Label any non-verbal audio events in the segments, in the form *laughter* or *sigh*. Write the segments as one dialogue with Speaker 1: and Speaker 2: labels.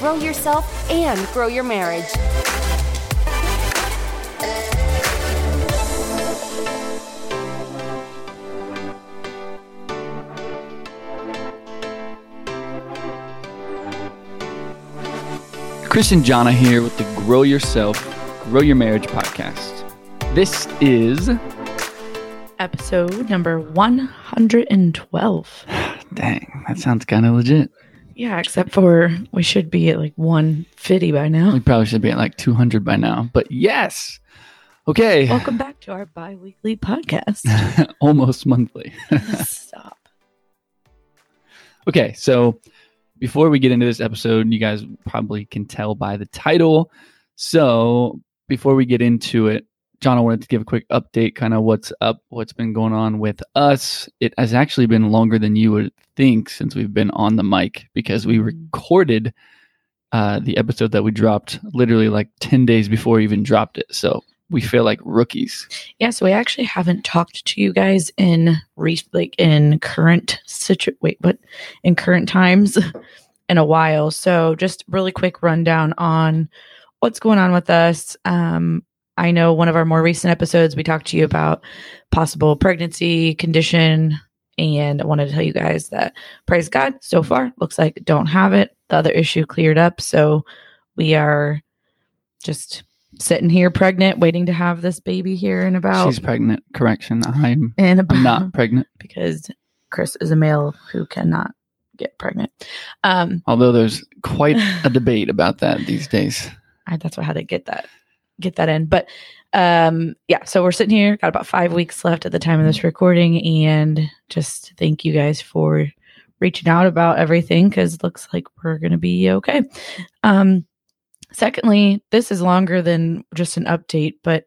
Speaker 1: grow yourself and grow your marriage.
Speaker 2: Chris and Jonna here with the Grow Yourself, Grow Your Marriage podcast. This is
Speaker 3: episode number 112. *sighs*
Speaker 2: dang, that sounds kind of legit.
Speaker 3: Yeah, except for we should be at like 150 by now.
Speaker 2: We probably should be at like 200 by now, but yes. Okay.
Speaker 3: Welcome back to our bi weekly podcast. *laughs*
Speaker 2: Almost monthly. *laughs*
Speaker 3: Stop.
Speaker 2: Okay, so before we get into this episode, you guys probably can tell by the title. So before we get into it, John, I wanted to give a quick update, kind of what's up, what's been going on with us. It has actually been longer than you would think since we've been on the mic because we recorded uh, the episode that we dropped literally like 10 days before we even dropped it. So we feel like rookies.
Speaker 3: Yeah, so we actually haven't talked to you guys in re- like in current situ wait, but in current times *laughs* in a while. So just really quick rundown on what's going on with us. Um, I know one of our more recent episodes we talked to you about possible pregnancy condition and I wanted to tell you guys that praise God so far looks like don't have it. The other issue cleared up, so we are just sitting here pregnant, waiting to have this baby here in about.
Speaker 2: She's pregnant. Correction. I'm,
Speaker 3: in about,
Speaker 2: I'm not pregnant.
Speaker 3: because Chris is a male who cannot get pregnant. Um,
Speaker 2: Although there's quite a *laughs* debate about that these days.
Speaker 3: I, that's why I had to get that get that in. But um, yeah, so we're sitting here, got about five weeks left at the time of this recording, and just thank you guys for reaching out about everything because it looks like we're gonna be okay. Um, secondly, this is longer than just an update, but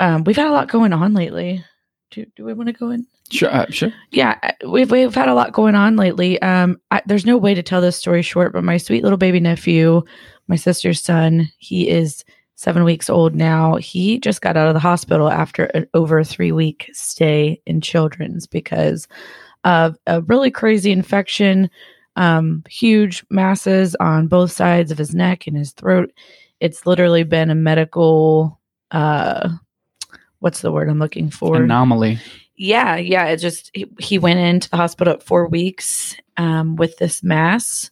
Speaker 3: um, we've had a lot going on lately. Do, do we want to go in?
Speaker 2: Sure, uh, sure.
Speaker 3: Yeah, uh, we've we've had a lot going on lately. Um, I, there's no way to tell this story short, but my sweet little baby nephew, my sister's son, he is seven weeks old now. He just got out of the hospital after an over three week stay in children's because of a really crazy infection, um, huge masses on both sides of his neck and his throat. It's literally been a medical, uh, what's the word I'm looking for?
Speaker 2: Anomaly.
Speaker 3: Yeah, yeah. It just he, he went into the hospital at four weeks um, with this mass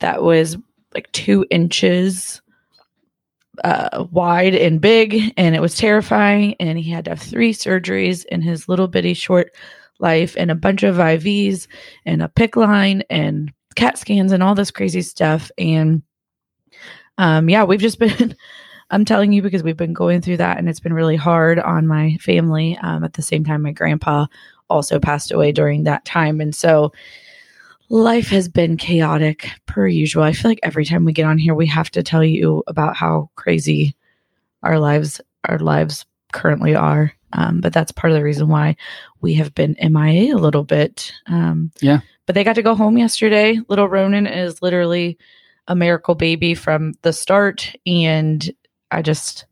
Speaker 3: that was like two inches uh, wide and big, and it was terrifying. And he had to have three surgeries in his little bitty short life, and a bunch of IVs, and a PICC line, and CAT scans, and all this crazy stuff. And um, yeah, we've just *laughs* been. I'm telling you because we've been going through that, and it's been really hard on my family. Um, at the same time, my grandpa also passed away during that time, and so life has been chaotic per usual. I feel like every time we get on here, we have to tell you about how crazy our lives our lives currently are. Um, but that's part of the reason why we have been MIA a little bit. Um,
Speaker 2: Yeah.
Speaker 3: But they got to go home yesterday. Little Ronan is literally a miracle baby from the start, and I just.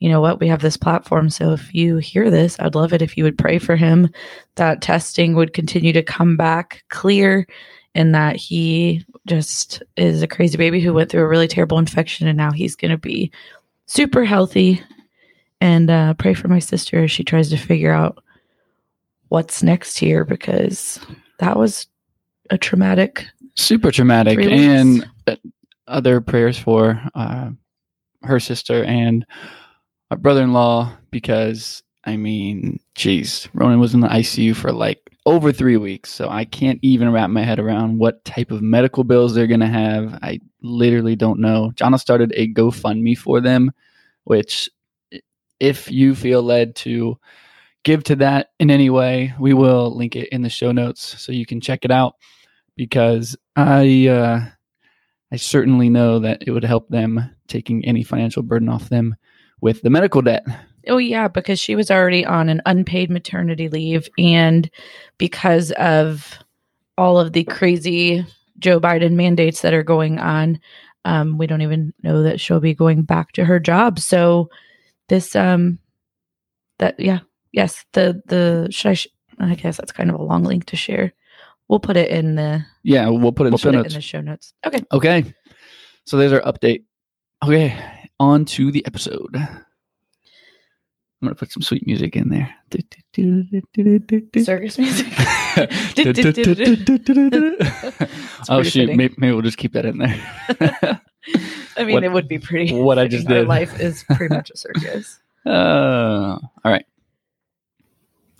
Speaker 3: You know what? We have this platform. So if you hear this, I'd love it if you would pray for him that testing would continue to come back clear and that he just is a crazy baby who went through a really terrible infection and now he's going to be super healthy and uh, pray for my sister as she tries to figure out what's next here because that was a traumatic
Speaker 2: Super traumatic. And uh, other prayers for uh, her sister and our brother in law because, I mean, geez, Ronan was in the ICU for like over three weeks. So I can't even wrap my head around what type of medical bills they're going to have. I literally don't know. Jonna started a GoFundMe for them, which, if you feel led to give to that in any way, we will link it in the show notes so you can check it out because I uh, I certainly know that it would help them taking any financial burden off them with the medical debt.
Speaker 3: Oh yeah, because she was already on an unpaid maternity leave and because of all of the crazy Joe Biden mandates that are going on, um, we don't even know that she'll be going back to her job. So this um that yeah, yes, the the should I sh- I guess that's kind of a long link to share. We'll put it in the
Speaker 2: Yeah, we'll put it
Speaker 3: we'll
Speaker 2: the show
Speaker 3: put it in the show notes. Okay.
Speaker 2: okay. So there's our update. Okay, on to the episode. I'm gonna put some sweet music in there.
Speaker 3: Circus music. *laughs* *laughs*
Speaker 2: oh shoot, maybe, maybe we'll just keep that in there. *laughs*
Speaker 3: I mean,
Speaker 2: What-
Speaker 3: it would be pretty.
Speaker 2: what I just did.
Speaker 3: life is pretty much a circus.
Speaker 2: Uh, all right.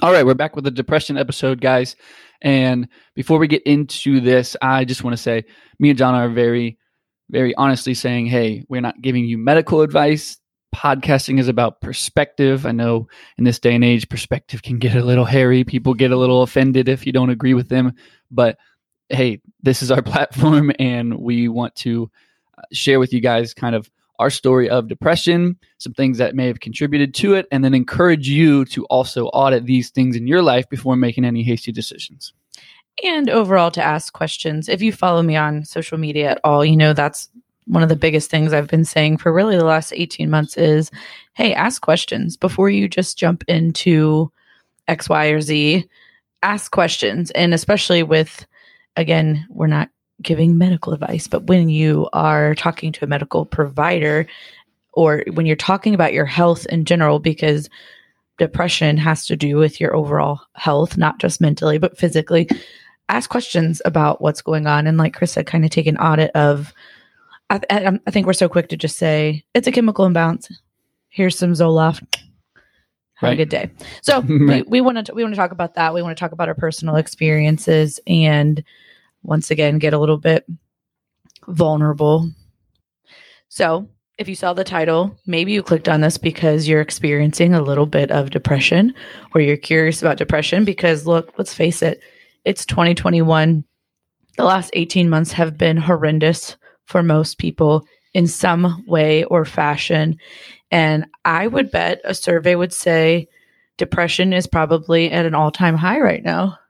Speaker 2: All right, we're back with the depression episode, guys. And before we get into this, I just want to say me and John are very, very honestly saying, hey, we're not giving you medical advice. Podcasting is about perspective. I know in this day and age, perspective can get a little hairy. People get a little offended if you don't agree with them. But hey, this is our *laughs* platform, and we want to uh, share with you guys kind of our story of depression, some things that may have contributed to it, and then encourage you to also audit these things in your life before making any hasty decisions.
Speaker 3: and overall to ask questions. If you follow me on social media at all, you know that's one of the biggest things I've been saying for really the last 18 months is hey, ask questions before you just jump into X, Y, or Z. Ask questions. And especially with, again, we're not giving medical advice, but when you are talking to a medical provider or when you're talking about your health in general, because depression has to do with your overall health, not just mentally, but physically ask questions about what's going on and like chris said kind of take an audit of I, I, I think we're so quick to just say it's a chemical imbalance. Here's some zoloft. Have a good day. So *laughs*
Speaker 2: Right.
Speaker 3: we, we want to we want to talk about that. We want to talk about our personal experiences and once again get a little bit vulnerable. So if you saw the title maybe you clicked on this because you're experiencing a little bit of depression or you're curious about depression because look let's face it it's 2021. The last 18 months have been horrendous for most people in some way or fashion. And I would bet a survey would say depression is probably at an all time high right now. *laughs*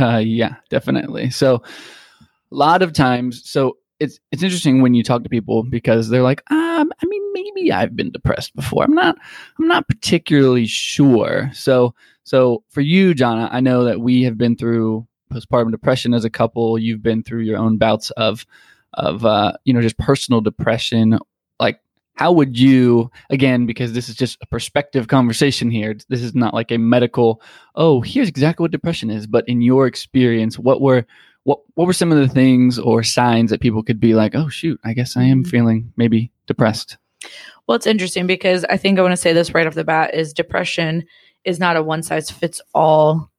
Speaker 2: Uh, yeah, definitely. So, a lot of times, so it's it's interesting when you talk to people because they're like, um, I mean, maybe I've been depressed before. I'm not, I'm not particularly sure. So, so for you, Jonna, I know that we have been through postpartum depression as a couple. You've been through your own bouts of, of, uh, you know, just personal depression. Like, how would you, again, because this is just a perspective conversation here. This is not like a medical oh, here's exactly what depression is. But in your experience, what were what what were some of the things or signs that people could be like, oh shoot, I guess I am
Speaker 3: Mhm.
Speaker 2: feeling maybe depressed.
Speaker 3: Well, it's interesting because I think I want to say this right off the bat is depression is not a one size fits all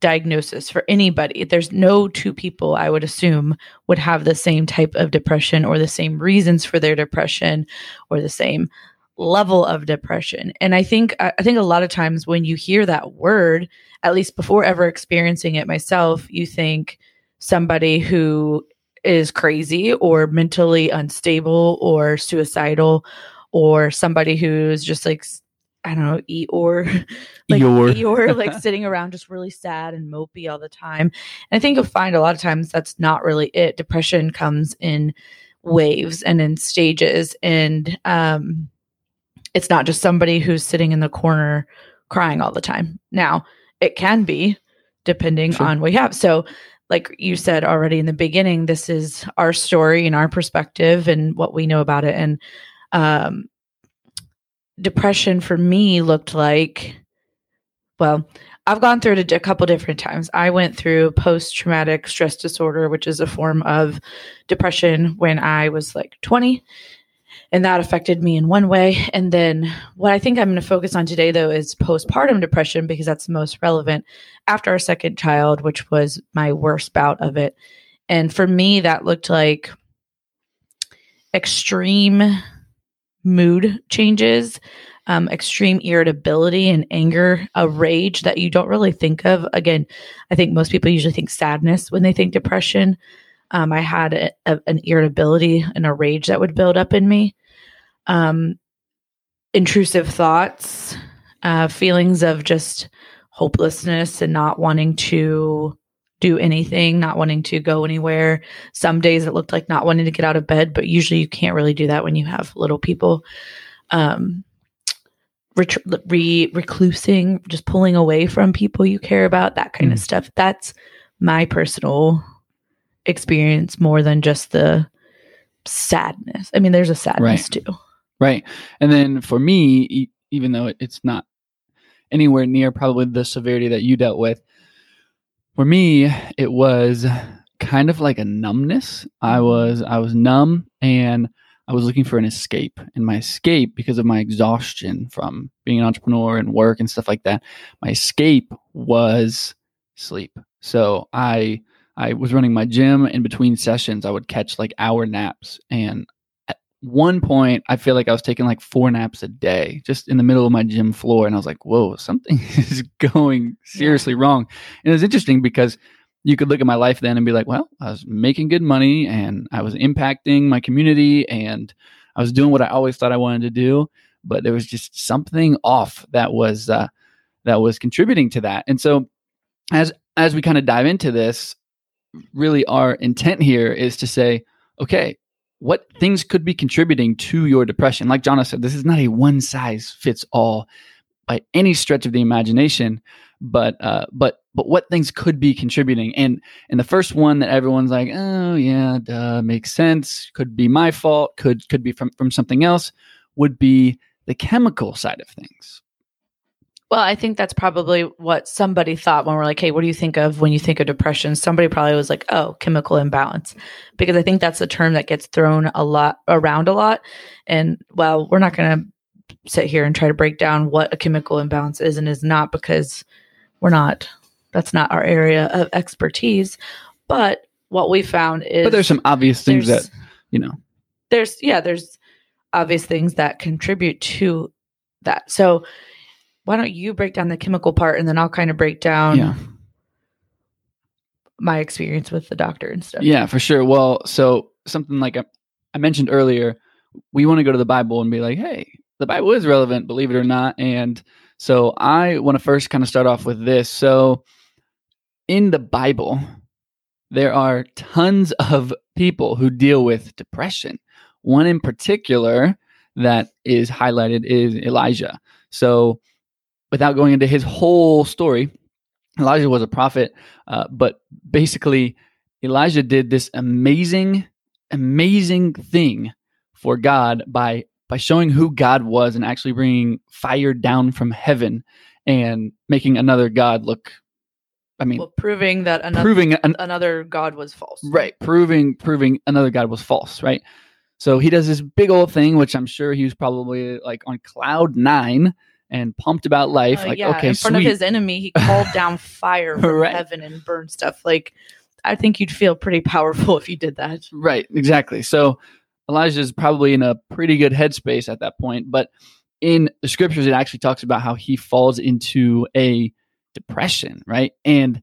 Speaker 3: diagnosis for anybody. There's no two people I would assume would have the same type of depression or the same reasons for their depression or the same level of depression. And I think I think a lot of times when you hear that word, at least before ever experiencing it myself, you think somebody who is crazy or mentally unstable or suicidal or somebody who's just like I don't know, Eeyore, *laughs* like
Speaker 2: Eeyore. *laughs*
Speaker 3: Eeyore, like sitting around just really sad and mopey all the time. And I think you'll find a lot of times that's not really it. Depression comes in waves and in stages, and um, it's not just somebody who's sitting in the corner crying all the time. Now, it can be depending
Speaker 2: Sure.
Speaker 3: on what you have. So, like you said already in the beginning, this is our story and our perspective and what we know about it. And um, depression for me looked like, well, I've gone through it a, couple different times. I went through post traumatic stress disorder, which is a form of depression when I was like 20. And that affected me in one way. And then what I think I'm going to focus on today, though, is postpartum depression because that's the most relevant after our second child, which was my worst bout of it. And for me, that looked like extreme mood changes, um, extreme irritability and anger, a rage that you don't really think of. Again, I think most people usually think sadness when they think depression. Um, I had a, a- an irritability and a rage that would build up in me. Um, intrusive thoughts, uh, feelings of just hopelessness and not wanting to do anything, not wanting to go anywhere. Some days it looked like not wanting to get out of bed, but usually you can't really do that when you have little people. Um, ret- re- reclusing, just pulling away from people you care about, that kind of
Speaker 2: Mm.
Speaker 3: stuff. That's my personal experience more than just the sadness. I mean, there's a sadness too.
Speaker 2: Right. And then for me, e- even though it- it's not anywhere near probably the severity that you dealt with, for me, it was kind of like a numbness. I mm-hmm. was I was numb and I was looking for an escape. And my escape, because of my exhaustion from being an entrepreneur and work and stuff like that, my escape was sleep. So I I was running my gym in between sessions. I would catch like hour naps. And one point, I feel like I was taking like four naps a day just in the middle of my gym floor. And I was like, whoa, something *laughs* is going seriously wrong. And it was interesting because you could look at my life then and be like, well, I was making good money and I was impacting my community and I was doing what I always thought I wanted to do. But there was just something off that was, uh, that was contributing to that. And so as, as we kind of dive into this, really our intent here is to say, okay, what things could be contributing to your depression? Like Jonna said, this is not a one size fits all by any stretch of the imagination, but uh, but but what things could be contributing? And and the first one that everyone's like, oh yeah, duh, makes sense. Could be my fault. Could could be from from something else. Would be the chemical side of things.
Speaker 3: Well, I think that's probably what somebody thought when we're like, hey, what do you think of when you think of depression? Somebody probably was like, oh, chemical imbalance. Because I think that's a term that gets thrown a lot around a lot. And well, we're not going to sit here and try to break down what a chemical imbalance is and is not because we're not, that's not our area of expertise. But what we found is
Speaker 2: But there's some obvious things that you know.
Speaker 3: there's yeah there's obvious things that contribute to that so why don't you break down the chemical part and then i'll kind of break down
Speaker 2: Yeah.
Speaker 3: my experience with the doctor and stuff
Speaker 2: Yeah, for sure. Well, so something like I, I mentioned earlier, we want to go to the Bible and be like, hey, the Bible is relevant, believe it or not. And so I want to first kind of start off with this. So in the Bible, there are tons of people who deal with depression. One in particular that is highlighted is Elijah. So without going into his whole story, Elijah was a prophet, uh, but basically, Elijah did this amazing, amazing thing for God by by showing who God was and actually bringing fire down from heaven and making another God look. I mean,
Speaker 3: well proving that another
Speaker 2: proving an,
Speaker 3: another god was false
Speaker 2: right, proving proving another God was false, right? So he does this big old thing, which I'm sure he was probably like on cloud nine and pumped about life.
Speaker 3: Uh,
Speaker 2: like,
Speaker 3: yeah
Speaker 2: okay,
Speaker 3: in front
Speaker 2: sweet.
Speaker 3: of his enemy he *laughs* called down fire from
Speaker 2: Right.
Speaker 3: heaven and burned stuff like i think you'd feel pretty powerful *laughs* if you did that
Speaker 2: Right, exactly. So Elijah is probably in a pretty good headspace at that point, but in the scriptures it actually talks about how he falls into a depression, right? And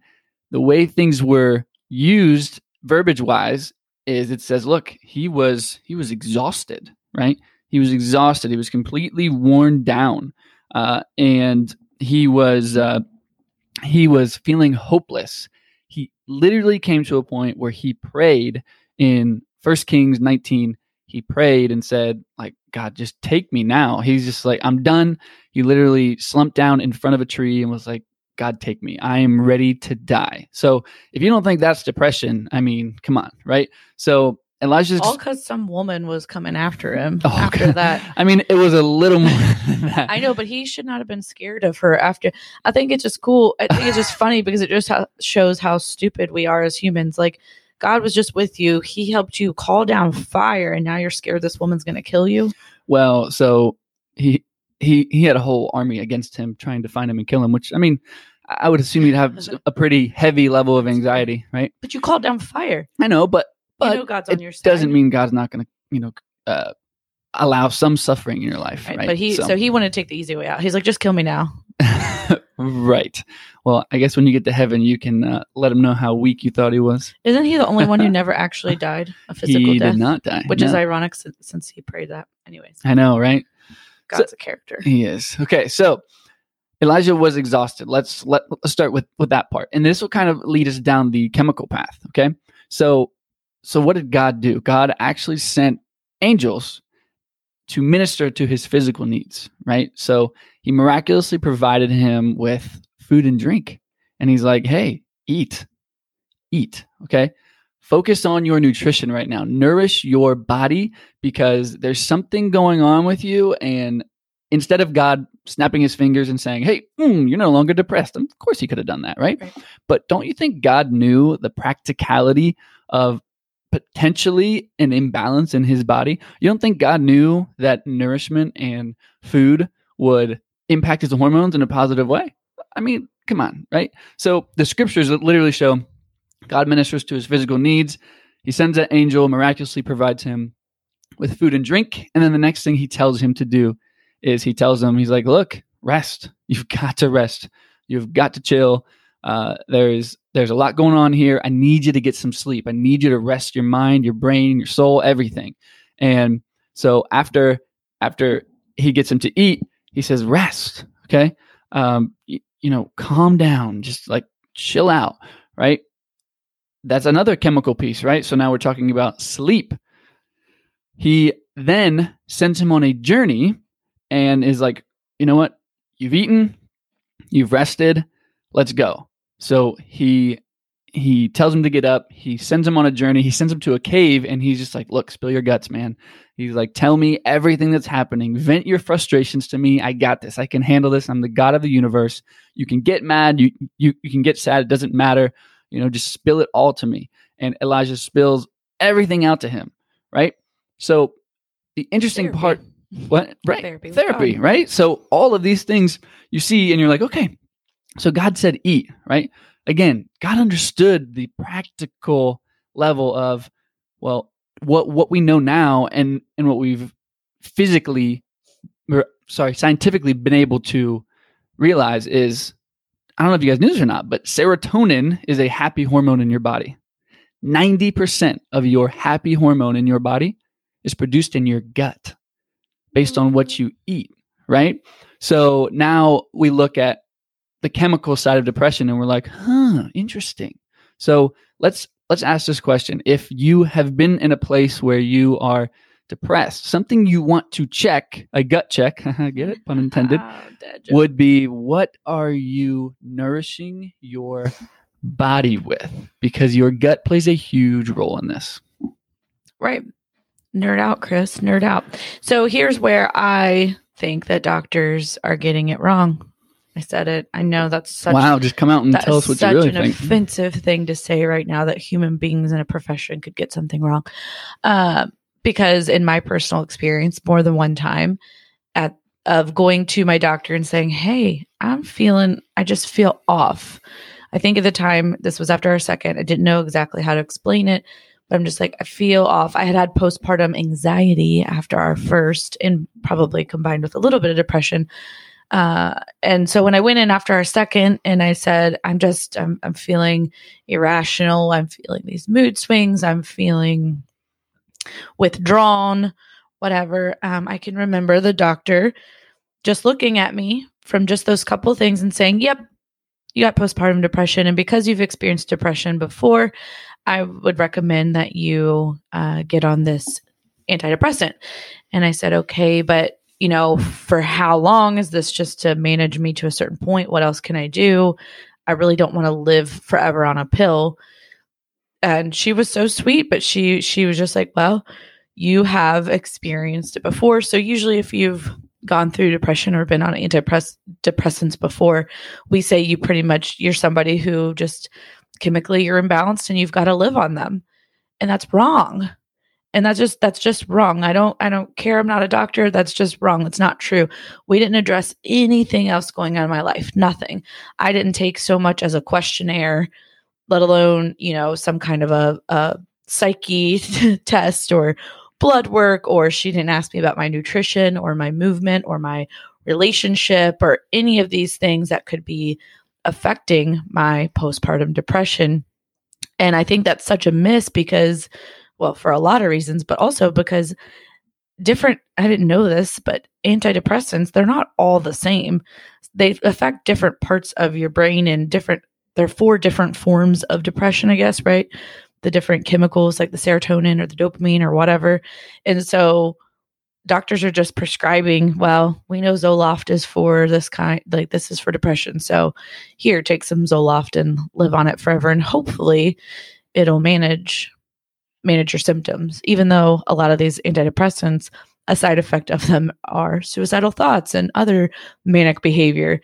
Speaker 2: the way things were used verbiage wise is it says, look, he was he was exhausted, right? He was exhausted. He was completely worn down. Uh, and he was uh, he was feeling hopeless. He literally came to a point where he prayed in First Kings 19. He prayed and said, like, God, just take me now. He's just like, I'm done. He literally slumped down in front of a tree and was like, God, take me. I am ready to die. So if you don't think that's depression, I mean, come on, right? So Elijah's
Speaker 3: all because some woman was coming after him
Speaker 2: Oh,
Speaker 3: after
Speaker 2: God.
Speaker 3: that *laughs*
Speaker 2: I mean, it was a little more than that.
Speaker 3: I know, but he should not have been scared of her after. I think it's just cool. I think it's just *sighs* funny because it just how, shows how stupid we are as humans. Like, God was just with you. He helped you call down fire, and now you're scared this woman's going to kill you.
Speaker 2: Well, so he he he had a whole army against him trying to find him and kill him, which I mean, I would assume you'd have *laughs* a pretty heavy level of anxiety, right?
Speaker 3: But you called down fire.
Speaker 2: I know, but
Speaker 3: You
Speaker 2: but
Speaker 3: know God's on
Speaker 2: it
Speaker 3: your side.
Speaker 2: doesn't mean God's not going to, you know, uh, allow some suffering in your life,
Speaker 3: Right?
Speaker 2: right?
Speaker 3: But he so. he wanted to take the easy way out. He's like, just kill me now. *laughs*
Speaker 2: right. Well, I guess when you get to heaven, you can uh, let him know how weak you thought he was.
Speaker 3: Isn't he the only one who *laughs* never actually died a physical
Speaker 2: he
Speaker 3: death?
Speaker 2: did not die,
Speaker 3: Which is ironic since, since he prayed that. Anyways,
Speaker 2: I know, right?
Speaker 3: God's a character.
Speaker 2: He is. Okay, so Elijah was exhausted. Let's let, let's start with with that part. And this will kind of lead us down the chemical path, okay? So so what did God do? God actually sent angels to minister to his physical needs, right? So he miraculously provided him with food and drink. And he's like, "Hey, eat. Eat, okay? focus on your nutrition right now. Nourish your body because there's something going on with you. And instead of God snapping his fingers and saying, Hey, mm, you're no longer depressed, of course he could have done that, right?
Speaker 3: Right.
Speaker 2: But don't you think God knew the practicality of potentially an imbalance in his body? You don't think God knew that nourishment and food would impact his hormones in a positive way? I mean, come on, right? So the scriptures literally show God ministers to his physical needs. He sends an angel, miraculously provides him with food and drink. And then the next thing he tells him to do is he tells him, he's like, look, rest. You've got to rest. You've got to chill. Uh, there's there's a lot going on here. I need you to get some sleep. I need you to rest your mind, your brain, your soul, everything. And so after after he gets him to eat, he says, rest. Okay. Um, you know, calm down, just like chill out, right? That's another chemical piece, right? So now we're talking about sleep. He then sends him on a journey and is like, you know what? You've eaten, you've rested, let's go. So he he tells him to get up. He sends him on a journey. He sends him to a cave, and he's just like, "Look, spill your guts, man." He's like, "Tell me everything that's happening. Vent your frustrations to me. I got this. I can handle this. I'm the god of the universe. You can get mad. You you you can get sad. It doesn't matter. You know, just spill it all to me." And Elijah spills everything out to him. Right. So the interesting
Speaker 3: Therapy.
Speaker 2: part, what *laughs* right
Speaker 3: Therapy
Speaker 2: therapy, right? So all of these things you see, and you're like, okay. So God said, eat, right? again, God understood the practical level of well, what what we know now and and what we've physically or, sorry, scientifically been able to realize is I don't know if you guys knew this or not, but serotonin is a happy hormone in your body. 90% of your happy hormone in your body is produced in your gut based on what you eat, right? So now we look at the chemical side of depression and we're like, huh, interesting. So let's let's ask this question. If you have been in a place where you are depressed, something you want to check, a gut check, *laughs* get it, pun intended, *laughs*
Speaker 3: Oh,
Speaker 2: would be what are you nourishing your body with? Because your gut plays a huge role in this.
Speaker 3: Right. Nerd out, Chris. Nerd out. So here's where I think that doctors are getting it wrong. I said it. I know that's such
Speaker 2: wow, just come out and tell us what you
Speaker 3: such
Speaker 2: really
Speaker 3: an
Speaker 2: think.
Speaker 3: offensive thing to say right now that human beings in a profession could get something wrong. Uh, because in my personal experience, more than one time at of going to my doctor and saying, Hey, I'm feeling I just feel off. I think at the time, this was after our second, I didn't know exactly how to explain it, but I'm just like, I feel off. I had had postpartum anxiety after our first, and probably combined with a little bit of depression. Uh, and so when I went in after our second and I said, I'm just, I'm, I'm feeling irrational. I'm feeling these mood swings. I'm feeling withdrawn, whatever. Um, I can remember the doctor just looking at me from just those couple things and saying, Yep, you got postpartum depression. And because you've experienced depression before, I would recommend that you uh, get on this antidepressant. And I said, Okay, but you know, hmm. for how long is this just to manage me to a certain point? What else can I do? I really don't want to live forever on a pill. And she was so sweet, but she she was just like, "Well, you have experienced it before. So usually if you've gone through depression or been on antidepressants before, we say you pretty much you're somebody who just chemically you're imbalanced and you've got to live on them. And that's wrong. And that's just that's just wrong. I don't I don't care. I'm not a doctor. That's just wrong. It's not true. We didn't address anything else going on in my life. Nothing. I didn't take so much as a questionnaire, let alone, you know, some kind of a, a psyche *laughs* test or blood work, or she didn't ask me about my nutrition or my movement or my relationship or any of these things that could be affecting my postpartum depression. And I think that's such a miss because, well, for a lot of reasons, but also because different, I didn't know this, but antidepressants, they're not all the same. They affect different parts of your brain and different, there are four different forms of depression, I guess, right? The different chemicals like the serotonin or the dopamine or whatever. And so doctors are just prescribing, well, we know Zoloft is for this kind, like this is for depression. So here, take some Zoloft and live on it forever. And hopefully it'll manage manage your symptoms, even though a lot of these antidepressants, a side effect of them are suicidal thoughts and other manic behavior.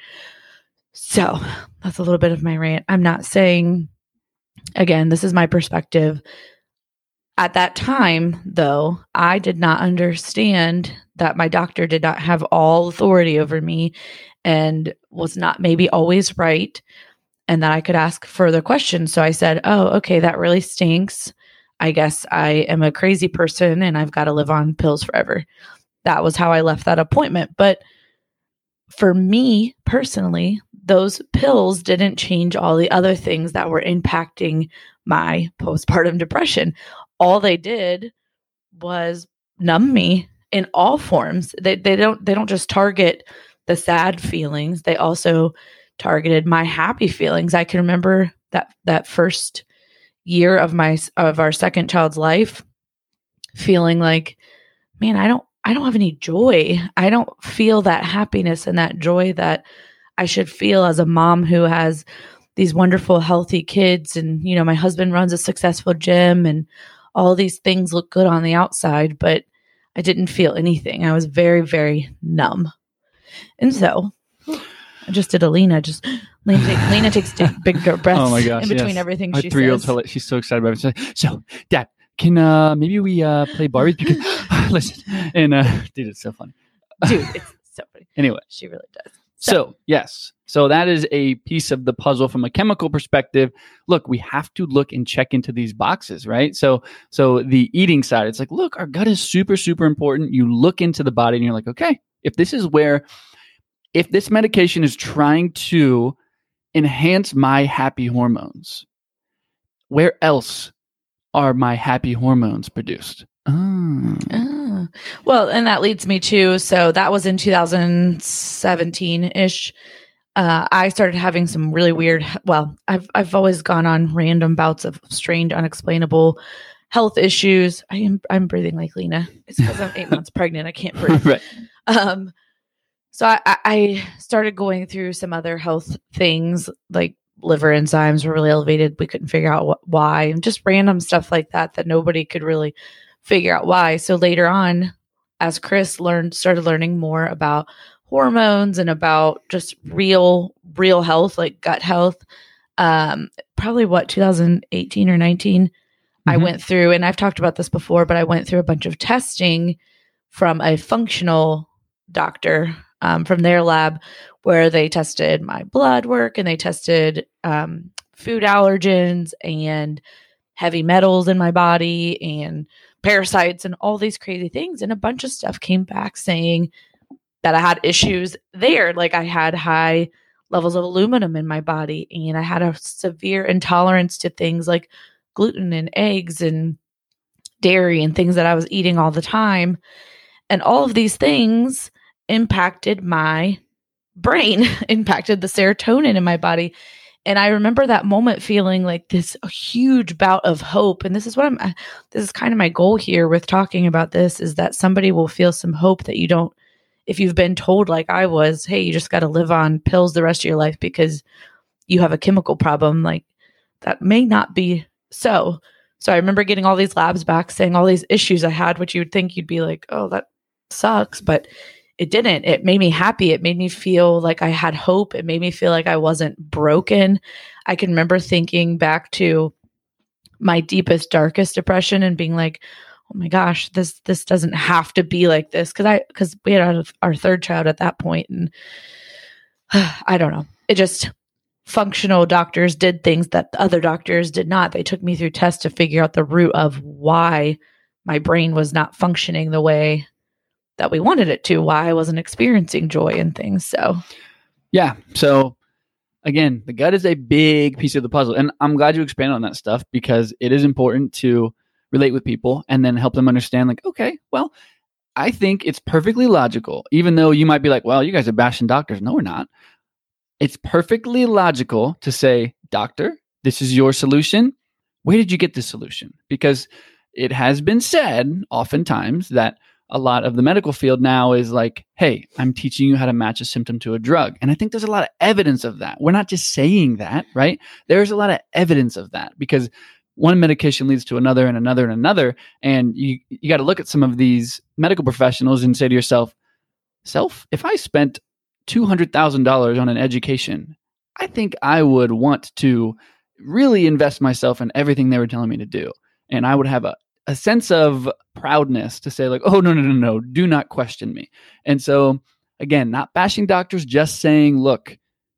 Speaker 3: So that's a little bit of my rant. I'm not saying, again, this is my perspective. At that time, though, I did not understand that my doctor did not have all authority over me and was not maybe always right, and that I could ask further questions. So I said, Oh, okay, that really stinks. I guess I am a crazy person and I've got to live on pills forever. That was how I left that appointment. But for me personally, those pills didn't change all the other things that were impacting my postpartum depression. All they did was numb me in all forms. They they don't they don't just target the sad feelings. They also targeted my happy feelings. I can remember that that first year of my of our second child's life feeling like man, I don't I don't have any joy. I don't feel that happiness and that joy that I should feel as a mom who has these wonderful, healthy kids. And, you know, my husband runs a successful gym and all these things look good on the outside, but I didn't feel anything. I was very, very numb. And so I just did Alina. Just *gasps* Lena, take, Lena takes *laughs* big breaths
Speaker 2: Oh my gosh,
Speaker 3: in between
Speaker 2: yes.
Speaker 3: everything
Speaker 2: My
Speaker 3: she
Speaker 2: three year
Speaker 3: says.
Speaker 2: old, she's so excited about it. She's like, so, Dad, can uh maybe we uh play Barbies? *gasps* Because *laughs* listen, and uh, *laughs* dude, it's so funny.
Speaker 3: Dude, it's so funny.
Speaker 2: Anyway,
Speaker 3: She really does.
Speaker 2: so yes, so that is a piece of the puzzle from a chemical perspective. Look, we have to look and check into these boxes, right? So, so the eating side, it's like, look, our gut is super, super important. You look into the body and you're like, okay, if this is where, if this medication is trying to enhance my happy hormones, where else are my happy hormones produced? Ah.
Speaker 3: Ah. Well, and that leads me to so that was in 2017 ish. Uh, I started having some really weird. Well, I've I've always gone on random bouts of strange, unexplainable health issues. I am I'm breathing like Lena. It's because I'm eight *laughs* months pregnant. I can't breathe.
Speaker 2: right.
Speaker 3: Um, so I, I- I started going through some other health things like liver enzymes were really elevated. We couldn't figure out wh- why, and just random stuff like that that nobody could really figure out why. So later on, as Chris learned, started learning more about hormones and about just real, real health, like gut health. Um, probably what 2018 or 19, I
Speaker 2: Mhm.
Speaker 3: went through, and I've talked about this before, but I went through a bunch of testing from a functional doctor um, from their lab where they tested my blood work and they tested um, food allergens and heavy metals in my body and parasites and all these crazy things. And a bunch of stuff came back saying that I had issues there. Like I had high levels of aluminum in my body and I had a severe intolerance to things like gluten and eggs and dairy and things that I was eating all the time. And all of these things impacted my brain, *laughs* impacted the serotonin in my body. And I remember that moment feeling like this huge bout of hope. And this is what I'm, this is kind of my goal here with talking about this is that somebody will feel some hope that you don't, if you've been told, like I was, hey, you just got to live on pills the rest of your life because you have a chemical problem, like that may not be so. So I remember getting all these labs back saying all these issues I had, which you would think you'd be like, oh, that sucks. But it didn't. It made me happy. It made me feel like I had hope. It made me feel like I wasn't broken. I can remember thinking back to my deepest, darkest depression and being like, oh my gosh, this this doesn't have to be like this. Cause I because we had our- our third child at that point and *sighs* I don't know. It just functional doctors did things that other doctors did not. They took me through tests to figure out the root of why my brain was not functioning the way that we wanted it to, why I wasn't experiencing joy and things. So,
Speaker 2: Yeah. So again, the gut is a big piece of the puzzle. And I'm glad you expanded on that stuff because it is important to relate with people and then help them understand, like, okay, well, I think it's perfectly logical, even though you might be like, well, you guys are bashing doctors. No, we're not. It's perfectly logical to say, doctor, this is your solution. Where did you get this solution? Because it has been said oftentimes that a lot of the medical field now is like, hey, I'm teaching you how to match a symptom to a drug. And I think there's a lot of evidence of that. We're not just saying that, right? There's a lot of evidence of that because one medication leads to another and another and another. And you, you got to look at some of these medical professionals and say to yourself, self, if I spent $200,000 on an education, I think I would want to really invest myself in everything they were telling me to do. And I would have a, a sense of proudness to say, like, oh, no, no, no, no, do not question me. And so, again, not bashing doctors, just saying, look,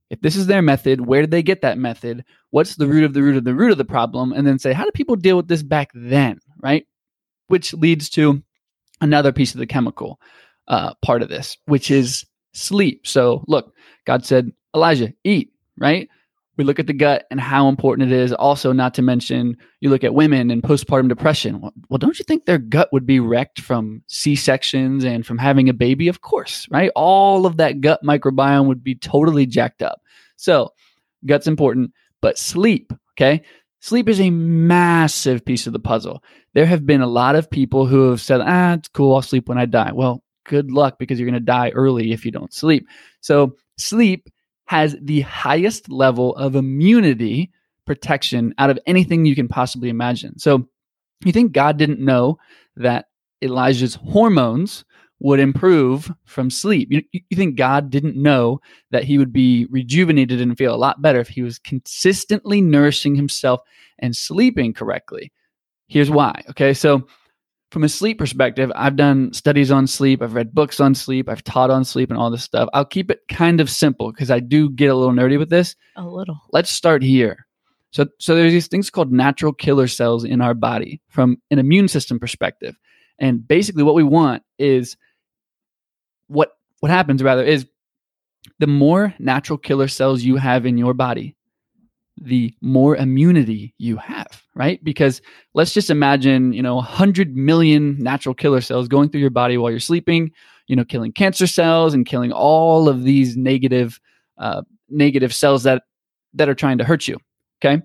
Speaker 2: if this is their method, where did they get that method? What's the root of the root of the root of the problem? And then say, how do people deal with this back then? Right. Which leads to another piece of the chemical uh, part of this, which is sleep. So, look, God said, Elijah, eat, right? We look at the gut and how important it is. Also, not to mention, you look at women and postpartum depression. Well, well don't you think their gut would be wrecked from C sections and from having a baby? Of course, right? All of that gut microbiome would be totally jacked up. So, gut's important, but sleep, okay? Sleep is a massive piece of the puzzle. There have been a lot of people who have said, ah, it's cool, I'll sleep when I die. Well, good luck because you're going to die early if you don't sleep. So, sleep has the highest level of immunity protection out of anything you can possibly imagine. So, you think God didn't know that Elijah's hormones would improve from sleep? You, you think God didn't know that he would be rejuvenated and feel a lot better if he was consistently nourishing himself and sleeping correctly? Here's why. Okay. So, from a sleep perspective, I've done studies on sleep, I've read books on sleep, I've taught on sleep and all this stuff. I'll keep it kind of simple because I do get a little nerdy with this.
Speaker 3: A little.
Speaker 2: Let's start here. So, so there's these things called natural killer cells in our body from an immune system perspective. And basically what we want is what what happens rather is the more natural killer cells you have in your body, the more immunity you have, right? Because let's just imagine, you know, 100 million natural killer cells going through your body while you're sleeping, you know, killing cancer cells and killing all of these negative uh, negative cells that that are trying to hurt you, okay?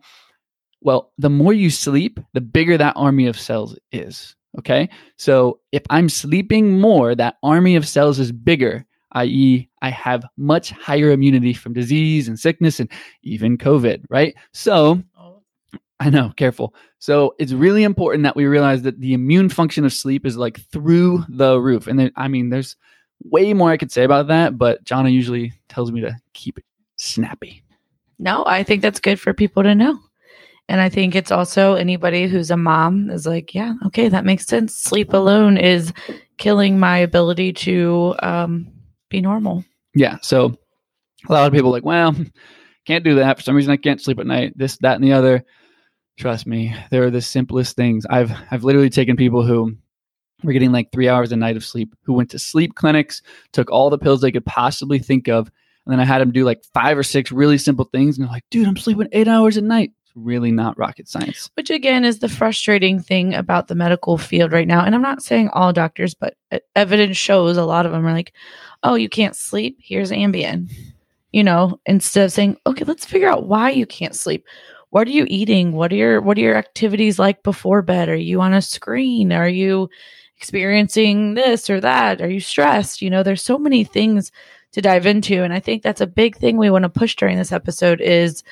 Speaker 2: Well, the more you sleep, the bigger that army of cells is, okay? So, if I'm sleeping more, that army of cells is bigger i.e., I have much higher immunity from disease and sickness and even COVID, right? So, I know, careful. So, it's really important that we realize that the immune function of sleep is like through the roof. And I mean, there's way more I could say about that, but Jonna usually tells me to keep it snappy.
Speaker 3: No, I think that's good for people to know. And I think it's also anybody who's a mom is like, yeah, okay, that makes sense. Sleep alone is killing my ability to um, be normal.
Speaker 2: Yeah. So a lot of people like, well, *laughs* can't do that. For some reason I can't sleep at night. This, that, and the other. Trust me, they're the simplest things. I've I've literally taken people who were getting like three hours a night of sleep, who went to sleep clinics, took all the pills they could possibly think of, and then I had them do like five or six really simple things, and they're like, dude, I'm sleeping eight hours a night. Really not rocket science.
Speaker 3: Which again is the frustrating thing about the medical field right now. And I'm not saying all doctors, but evidence shows a lot of them are like, oh, you can't sleep, here's Ambien. You know, instead of saying, okay, let's figure out why you can't sleep. What are you eating? What are your what are your activities like before bed? Are you on a screen? Are you experiencing this or that? Are you stressed? You know, there's so many things to dive into and I think that's a big thing we want to push during this episode is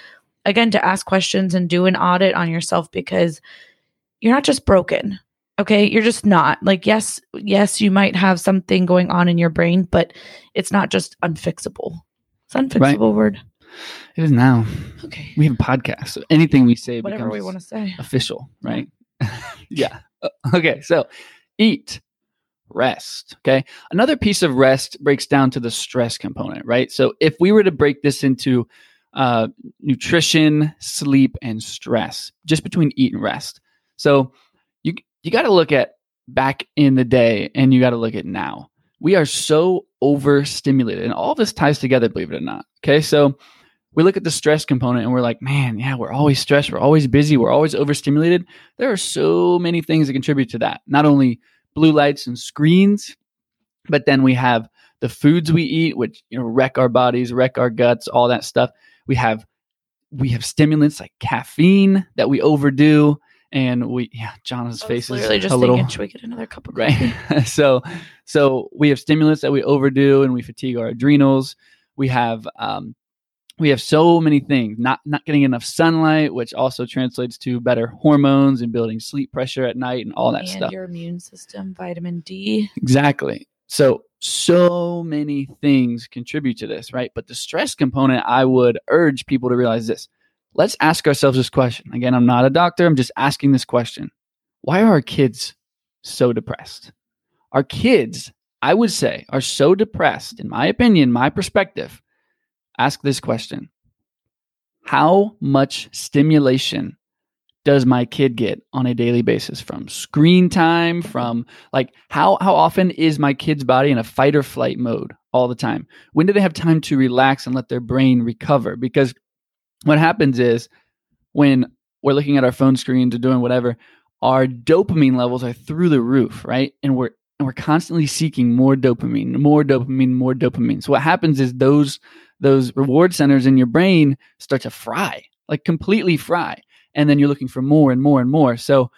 Speaker 3: again to ask questions and do an audit on yourself because you're not just broken Okay. You're just not like, yes, yes, you might have something going on in your brain, but it's not just unfixable. It's unfixable right. word.
Speaker 2: It is now.
Speaker 3: Okay.
Speaker 2: We have a podcast. So anything we say,
Speaker 3: whatever we want to say,
Speaker 2: official, right? *laughs* yeah. Okay. So eat, rest. Okay. Another piece of rest breaks down to the stress component, right? So if we were to break this into uh, nutrition, sleep, and stress, just between eat and rest. So you got to look at back in the day and you got to look at now. We are so overstimulated, and all this ties together, believe it or not. Okay, so we look at the stress component and we're like, man, yeah, we're always stressed, we're always busy, we're always overstimulated. There are so many things that contribute to that. Not only blue lights and screens, but then we have the foods we eat, which you know wreck our bodies, wreck our guts, all that stuff. We have we have stimulants like caffeine that we overdo and we yeah Jonna's face is
Speaker 3: just
Speaker 2: a little
Speaker 3: should we get another cup of
Speaker 2: right. *laughs* so so we have stimulants that we overdo and we fatigue our adrenals. We have um we have so many things not not getting enough sunlight which also translates to better hormones and building sleep pressure at night and all that
Speaker 3: and
Speaker 2: stuff.
Speaker 3: your immune system, vitamin D.
Speaker 2: exactly. So so many things contribute to this right? But the stress component i would urge people to realize this. Let's ask ourselves this question. Again i'm not a doctor. I'm just asking this question. Why are our kids so depressed? Our kids i would say are so depressed in my opinion my perspective ask this question. How much stimulation does my kid get on a daily basis? From screen time from like how how often is my kid's body in a fight or flight mode all the time? When do they have time to relax and let their brain recover? Because what happens is when we're looking at our phone screens or doing whatever our dopamine levels are through the roof right? And we're and we're constantly seeking more dopamine more dopamine more dopamine. So what happens is those those reward centers in your brain start to fry, like completely fry. And then you're looking for more and more and more. So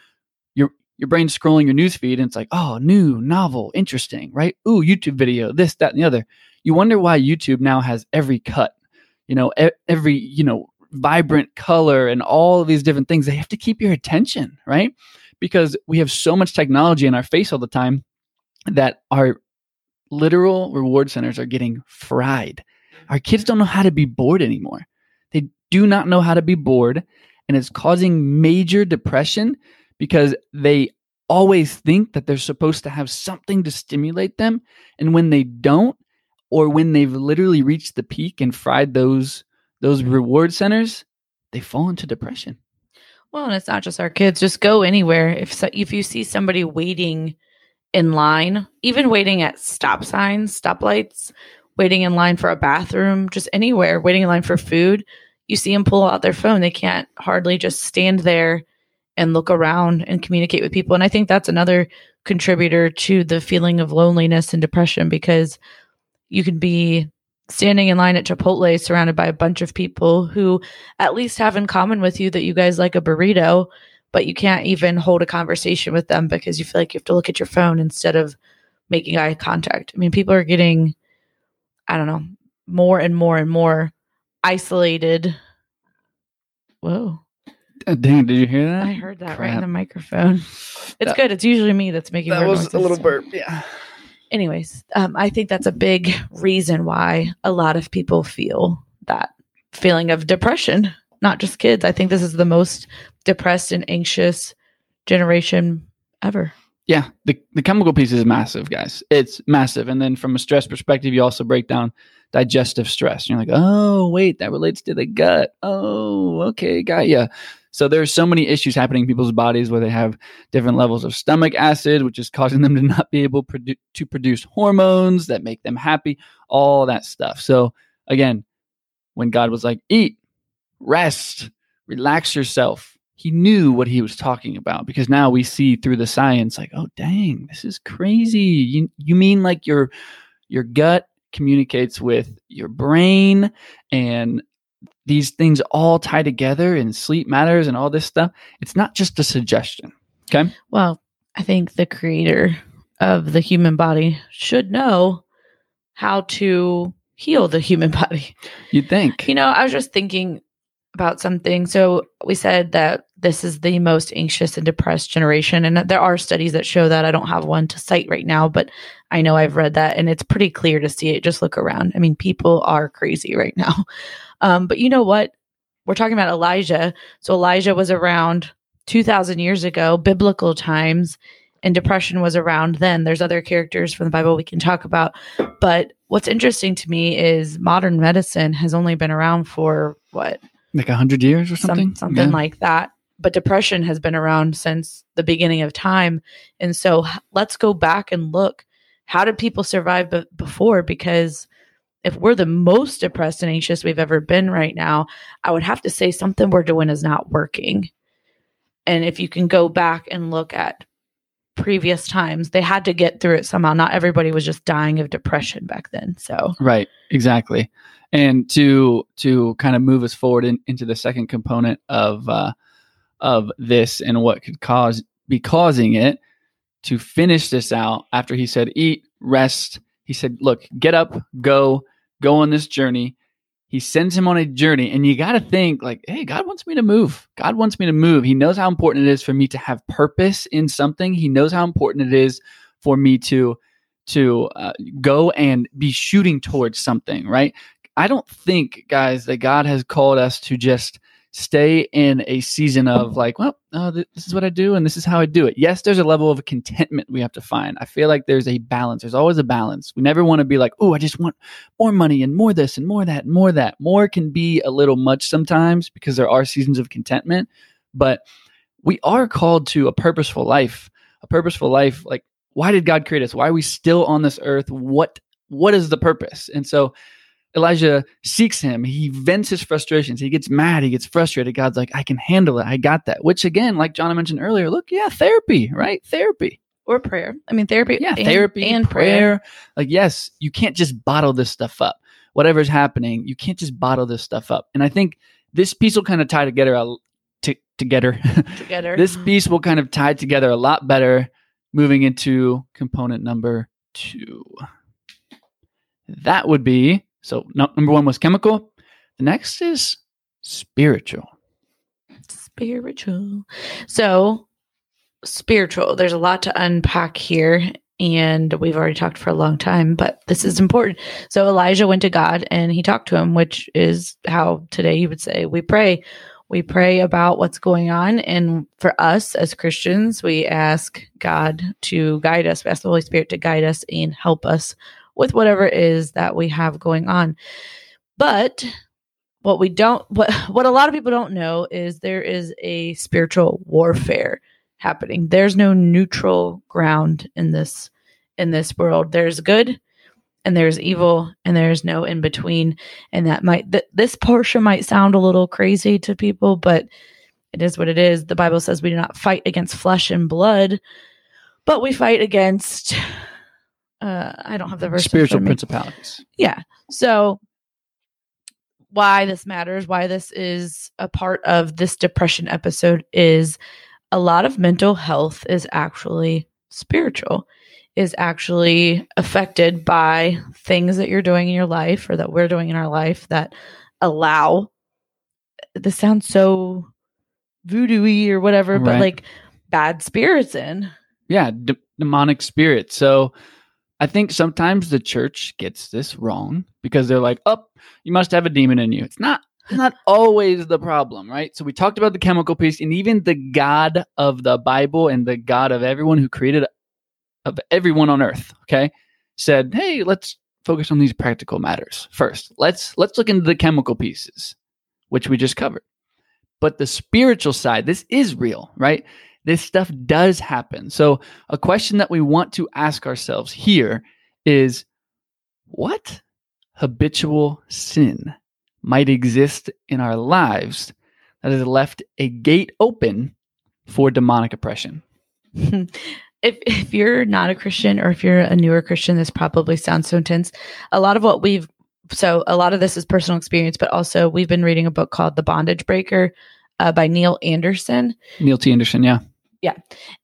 Speaker 2: your your brain's scrolling your newsfeed and it's like, oh, new, novel, interesting, right? Ooh, YouTube video, this, that, and the other. You wonder why YouTube now has every cut, you know, every, you know, vibrant color and all of these different things. They have to keep your attention, right? Because we have so much technology in our face all the time that our literal reward centers are getting fried our kids mm-hmm. don't know how to be bored anymore. They do not know how to be bored, and it's causing major depression because they always think that they're supposed to have something to stimulate them. And when they don't, or when they've literally reached the peak and fried those those reward centers, they fall into depression.
Speaker 3: Well, and it's not just our kids. Just go anywhere. If so, if you see somebody waiting in line, even waiting at stop signs, stoplights, waiting in line for a bathroom, just anywhere, waiting in line for food, you see them pull out their phone. They can't hardly just stand there and look around and communicate with people. And I think that's another contributor to the feeling of loneliness and depression because you can be standing in line at Chipotle surrounded by a bunch of people who at least have in common with you that you guys like a burrito, but you can't even hold a conversation with them because you feel like you have to look at your phone instead of making eye contact. I mean, people are getting I don't know, more and more and more isolated. Whoa.
Speaker 2: Uh, dang, did you hear that?
Speaker 3: I heard that right in the microphone. It's
Speaker 2: That-
Speaker 3: good. It's usually me that's making
Speaker 2: That
Speaker 3: weird
Speaker 2: was a little burp. Yeah.
Speaker 3: Anyways, um, I think that's a big reason why a lot of people feel that feeling of depression. Not just kids. I think this is the most depressed and anxious generation ever.
Speaker 2: Yeah, the, the chemical piece is massive, guys. It's massive. And then from a stress perspective, you also break down digestive stress. You're like, oh, wait, that relates to the gut. Oh, okay, got ya. So there's so many issues happening in people's bodies where they have different levels of stomach acid, which is causing them to not be able produ- to produce hormones that make them happy, all that stuff. So again, when God was like, eat, rest, relax yourself, he knew what he was talking about because now we see through the science like oh dang this is crazy you, you mean like your your gut communicates with your brain and these things all tie together and sleep matters and all this stuff it's not just a suggestion okay
Speaker 3: Well, I think the creator of the human body should know how to heal the human *laughs* body.
Speaker 2: you'd think
Speaker 3: You know, I was just thinking about something. So we said that this is the most anxious and depressed generation. And there are studies that show that. I don't have one to cite right now, but I know I've read that and it's pretty clear to see it. Just look around. I mean, people are crazy right now. *laughs* Um, but you know what? We're talking about Elijah. So Elijah was around 2,000 years ago, biblical times, and depression was around then. There's other characters from the Bible we can talk about. But what's interesting to me is modern medicine has only been around for what?
Speaker 2: like hundred years or
Speaker 3: Some-
Speaker 2: something
Speaker 3: something
Speaker 2: Yeah.
Speaker 3: like that. But depression has been around since the beginning of time. And so let's go back and look. How did people survive be- before? Because if we're the most depressed and anxious we've ever been right now, I would have to say something we're doing is not working. And if you can go back and look at previous times, they had to get through it somehow. Not everybody was just dying of depression back then. So,
Speaker 2: Right, exactly. And to to kind of move us forward in, into the second component of uh, of this and what could cause be causing it, to finish this out after he said eat, rest, he said, look, get up, go, go on this journey. he sends him on a journey and you got to think like hey god wants me to move. God wants me to move. He knows how important it is for me to have purpose in something. He knows how important it is for me to to uh, go and be shooting towards something right? I don't think guys that god has called us to just stay in a season of like, well, uh, this is what I do and this is how I do it. Yes, there's a level of contentment we have to find. I feel like there's a balance. There's always a balance. We never want to be like, oh, I just want more money and more this and more that and more that. More can be a little much sometimes because there are seasons of contentment, but we are called to a purposeful life. A purposeful life, like why did God create us? Why are we still on this earth? What what is the purpose? And so Elijah seeks him. He vents his frustrations. He gets mad. He gets frustrated. God's like, I can handle it. I got that. Which again, like John mentioned earlier, look, yeah, therapy, right? Therapy.
Speaker 3: Or prayer. I mean, therapy.
Speaker 2: Yeah,
Speaker 3: and,
Speaker 2: therapy
Speaker 3: and
Speaker 2: prayer.
Speaker 3: prayer.
Speaker 2: Like, yes, you can't just bottle this stuff up. Whatever's happening, you can't just bottle this stuff up. And I think this piece will kind of tie together a, to, together. *laughs*
Speaker 3: Together.
Speaker 2: this piece will kind of tie together a lot better moving into component number two. That would be so number one was chemical. The next is spiritual.
Speaker 3: spiritual. So, spiritual. There's a lot to unpack here, and we've already talked for a long time, but this is important. So, Elijah went to God and he talked to him, which is how today you would say we pray. We pray about what's going on. And for us as Christians, we ask God to guide us, we ask the Holy Spirit to guide us and help us with whatever it is that we have going on. But what we don't what *laughs* what a lot of people don't know is there is a spiritual warfare happening. There's no neutral ground in this in this world. There's good and there's evil and there's no in between and that might th- this portion might sound a little crazy to people but it is what it is the bible says we do not fight against flesh and blood but we fight against uh i don't have the verse
Speaker 2: spiritual
Speaker 3: front of me.
Speaker 2: principalities.
Speaker 3: Yeah. So why this matters, why this is a part of this depression episode is a lot of mental health is actually spiritual, is actually affected by things that you're doing in your life or that we're doing in our life that allow this sounds so voodoo-y or whatever, but like bad spirits in.
Speaker 2: Yeah, d- demonic spirits. So I think sometimes the church gets this wrong because they're like, "Oh, you must have a demon in you." It's not not *laughs* always the problem, right? So we talked about the chemical piece and even the God of the Bible and the God of everyone who created of everyone on earth, okay? Said, "Hey, let's focus on these practical matters first. Let's let's look into the chemical pieces, which we just covered." But the spiritual side, this is real, right? This stuff does happen. So a question that we want to ask ourselves here is what habitual sin might exist in our lives that has left a gate open for demonic oppression? *laughs*
Speaker 3: if if you're not a Christian or if you're a newer Christian, this probably sounds so intense. A lot of what we've so a lot of this is personal experience, but also we've been reading a book called The Bondage Breaker uh, by Neil Anderson,
Speaker 2: Neil T. Anderson, yeah.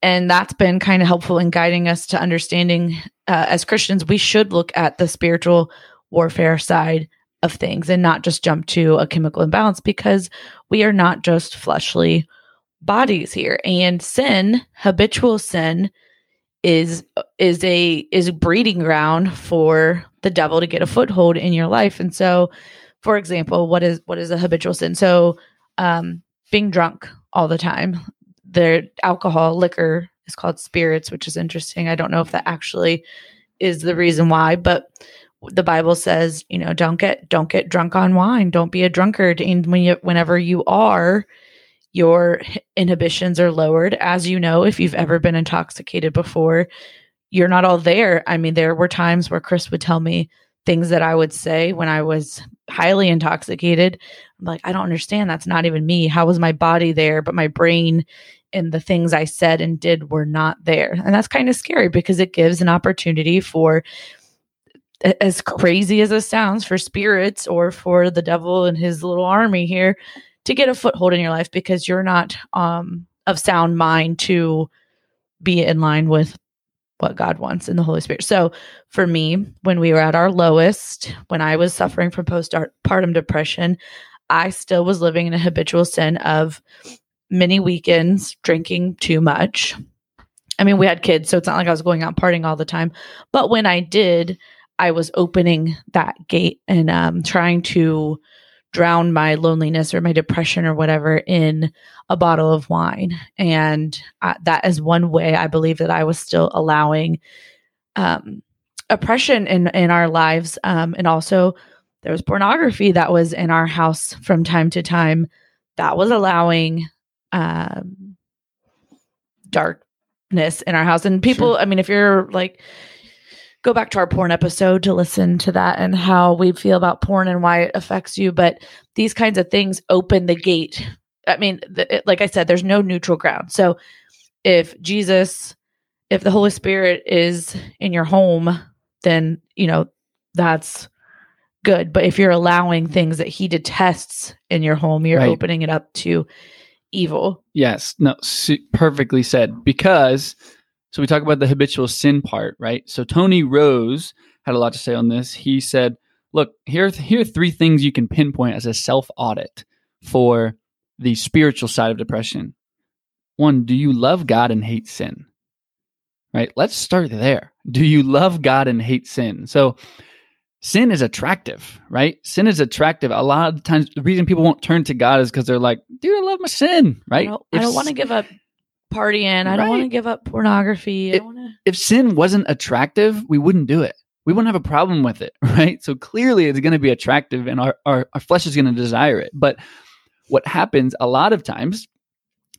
Speaker 3: And that's been kind of helpful in guiding us to understanding uh, as Christians we should look at the spiritual warfare side of things and not just jump to a chemical imbalance because we are not just fleshly bodies here. And sin habitual sin is is a is a breeding ground for the devil to get a foothold in your life. And so for example what is what is a habitual sin? So um being drunk all the time their alcohol liquor is called spirits which is interesting. I don't know if that actually is the reason why but the bible says you know don't get don't get drunk on wine. Don't be a drunkard. And when you whenever you are your inhibitions are lowered. As you know if you've ever been intoxicated before you're not all there. I mean there were times where chris would tell me things that i would say when i was highly intoxicated. I'm like i don't understand. That's not even me. How was my body there? But my brain and the things i said and did were not there and that's kind of scary because it gives an opportunity for as crazy as it sounds for spirits or for the devil and his little army here to get a foothold in your life because you're not um of sound mind to be in line with what God wants in the Holy Spirit. So for me, when we were at our lowest, when I was suffering from postpartum depression, I still was living in a habitual sin of many weekends drinking too much. I mean, we had kids, so it's not like I was going out partying all the time. But when I did, I was opening that gate and um, trying to drown my loneliness or my depression or whatever in a bottle of wine. And uh, that is one way I believe that I was still allowing um, oppression in, in our lives. Um, and also, there was pornography that was in our house from time to time that was allowing um, darkness in our house. And people, sure. I mean, if you're like, go back to our porn episode to listen to that and how we feel about porn and why it affects you. But these kinds of things open the gate. I mean, the, it, like I said, there's no neutral ground. So if Jesus, if the Holy Spirit is in your home, then, you know, that's good. But if you're allowing things that he detests in your home, you're right. opening it up to evil.
Speaker 2: Yes. No, perfectly said. Because so we talk about the habitual sin part, right? So Tony Rose had a lot to say on this. He said, "Look, here here are three things you can pinpoint as a self audit for the spiritual side of depression. One, do you love God and hate sin? Right? Let's start there. Do you love God and hate sin? So sin is attractive, right? Sin is attractive. A lot of times, the reason people won't turn to God is because they're like, dude, I love my sin, right?
Speaker 3: I don't, don't want to give up partying. I don't want to give up pornography.
Speaker 2: If,
Speaker 3: wanna...
Speaker 2: if sin wasn't attractive, we wouldn't do it. We wouldn't have a problem with it, *laughs* right? So clearly it's going to be attractive and our, our, our flesh is going to desire it. But what happens a lot of times,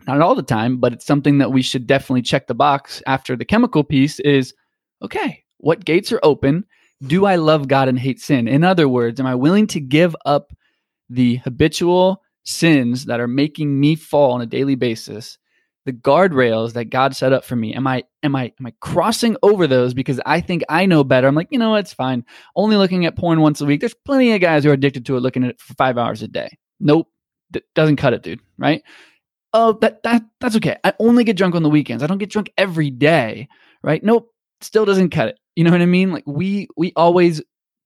Speaker 2: not all the time, but it's something that we should definitely check the box after the chemical piece is okay, what gates are open? Do I love God and hate sin? In other words, am I willing to give up the habitual sins that are making me fall on a daily basis the guardrails that God set up for me? Am I am I am I crossing over those because I think I know better? I'm like, you know, it's fine. Only looking at porn once a week. There's plenty of guys who are addicted to it, looking at it for five hours a day. Nope, D- doesn't cut it, dude. Right? Oh, that that that's okay. I only get drunk on the weekends. I don't get drunk every day. Right? Nope, still doesn't cut it. You know what I mean? Like we we always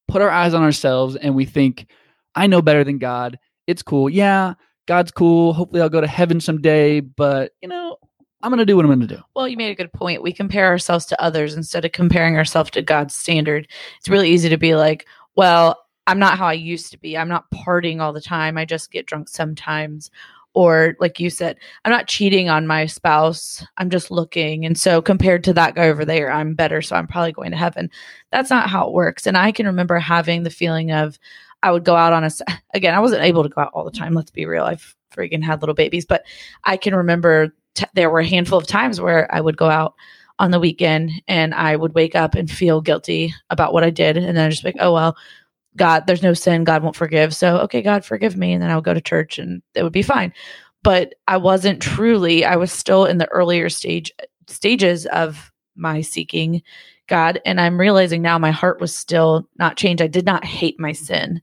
Speaker 2: put our eyes on ourselves and we think, I know better than God. It's cool. Yeah, God's cool. Hopefully I'll go to heaven someday, but you know, I'm going to do what I'm going to do.
Speaker 3: Well, you made a good point. We compare ourselves to others instead of comparing ourselves to God's standard. It's really easy to be like, well, I'm not how I used to be. I'm not partying all the time. I just get drunk sometimes. Or, like you said, I'm not cheating on my spouse. I'm just looking. And so, compared to that guy over there, I'm better. So, I'm probably going to heaven. That's not how it works. And I can remember having the feeling of, I would go out on a, *sighs* again, I wasn't able to go out all the time. Let's be real. I've freaking had little babies, but I can remember t- there were a handful of times where I would go out on the weekend and I would wake up and feel guilty about what I did. And then I just like, oh, well, God, there's no sin. God won't forgive. So, okay, God, forgive me. And then I would go to church and it would be fine. But I wasn't truly, I was still in the earlier stage stages of my seeking God. And I'm realizing now my heart was still not changed. I did not hate my sin.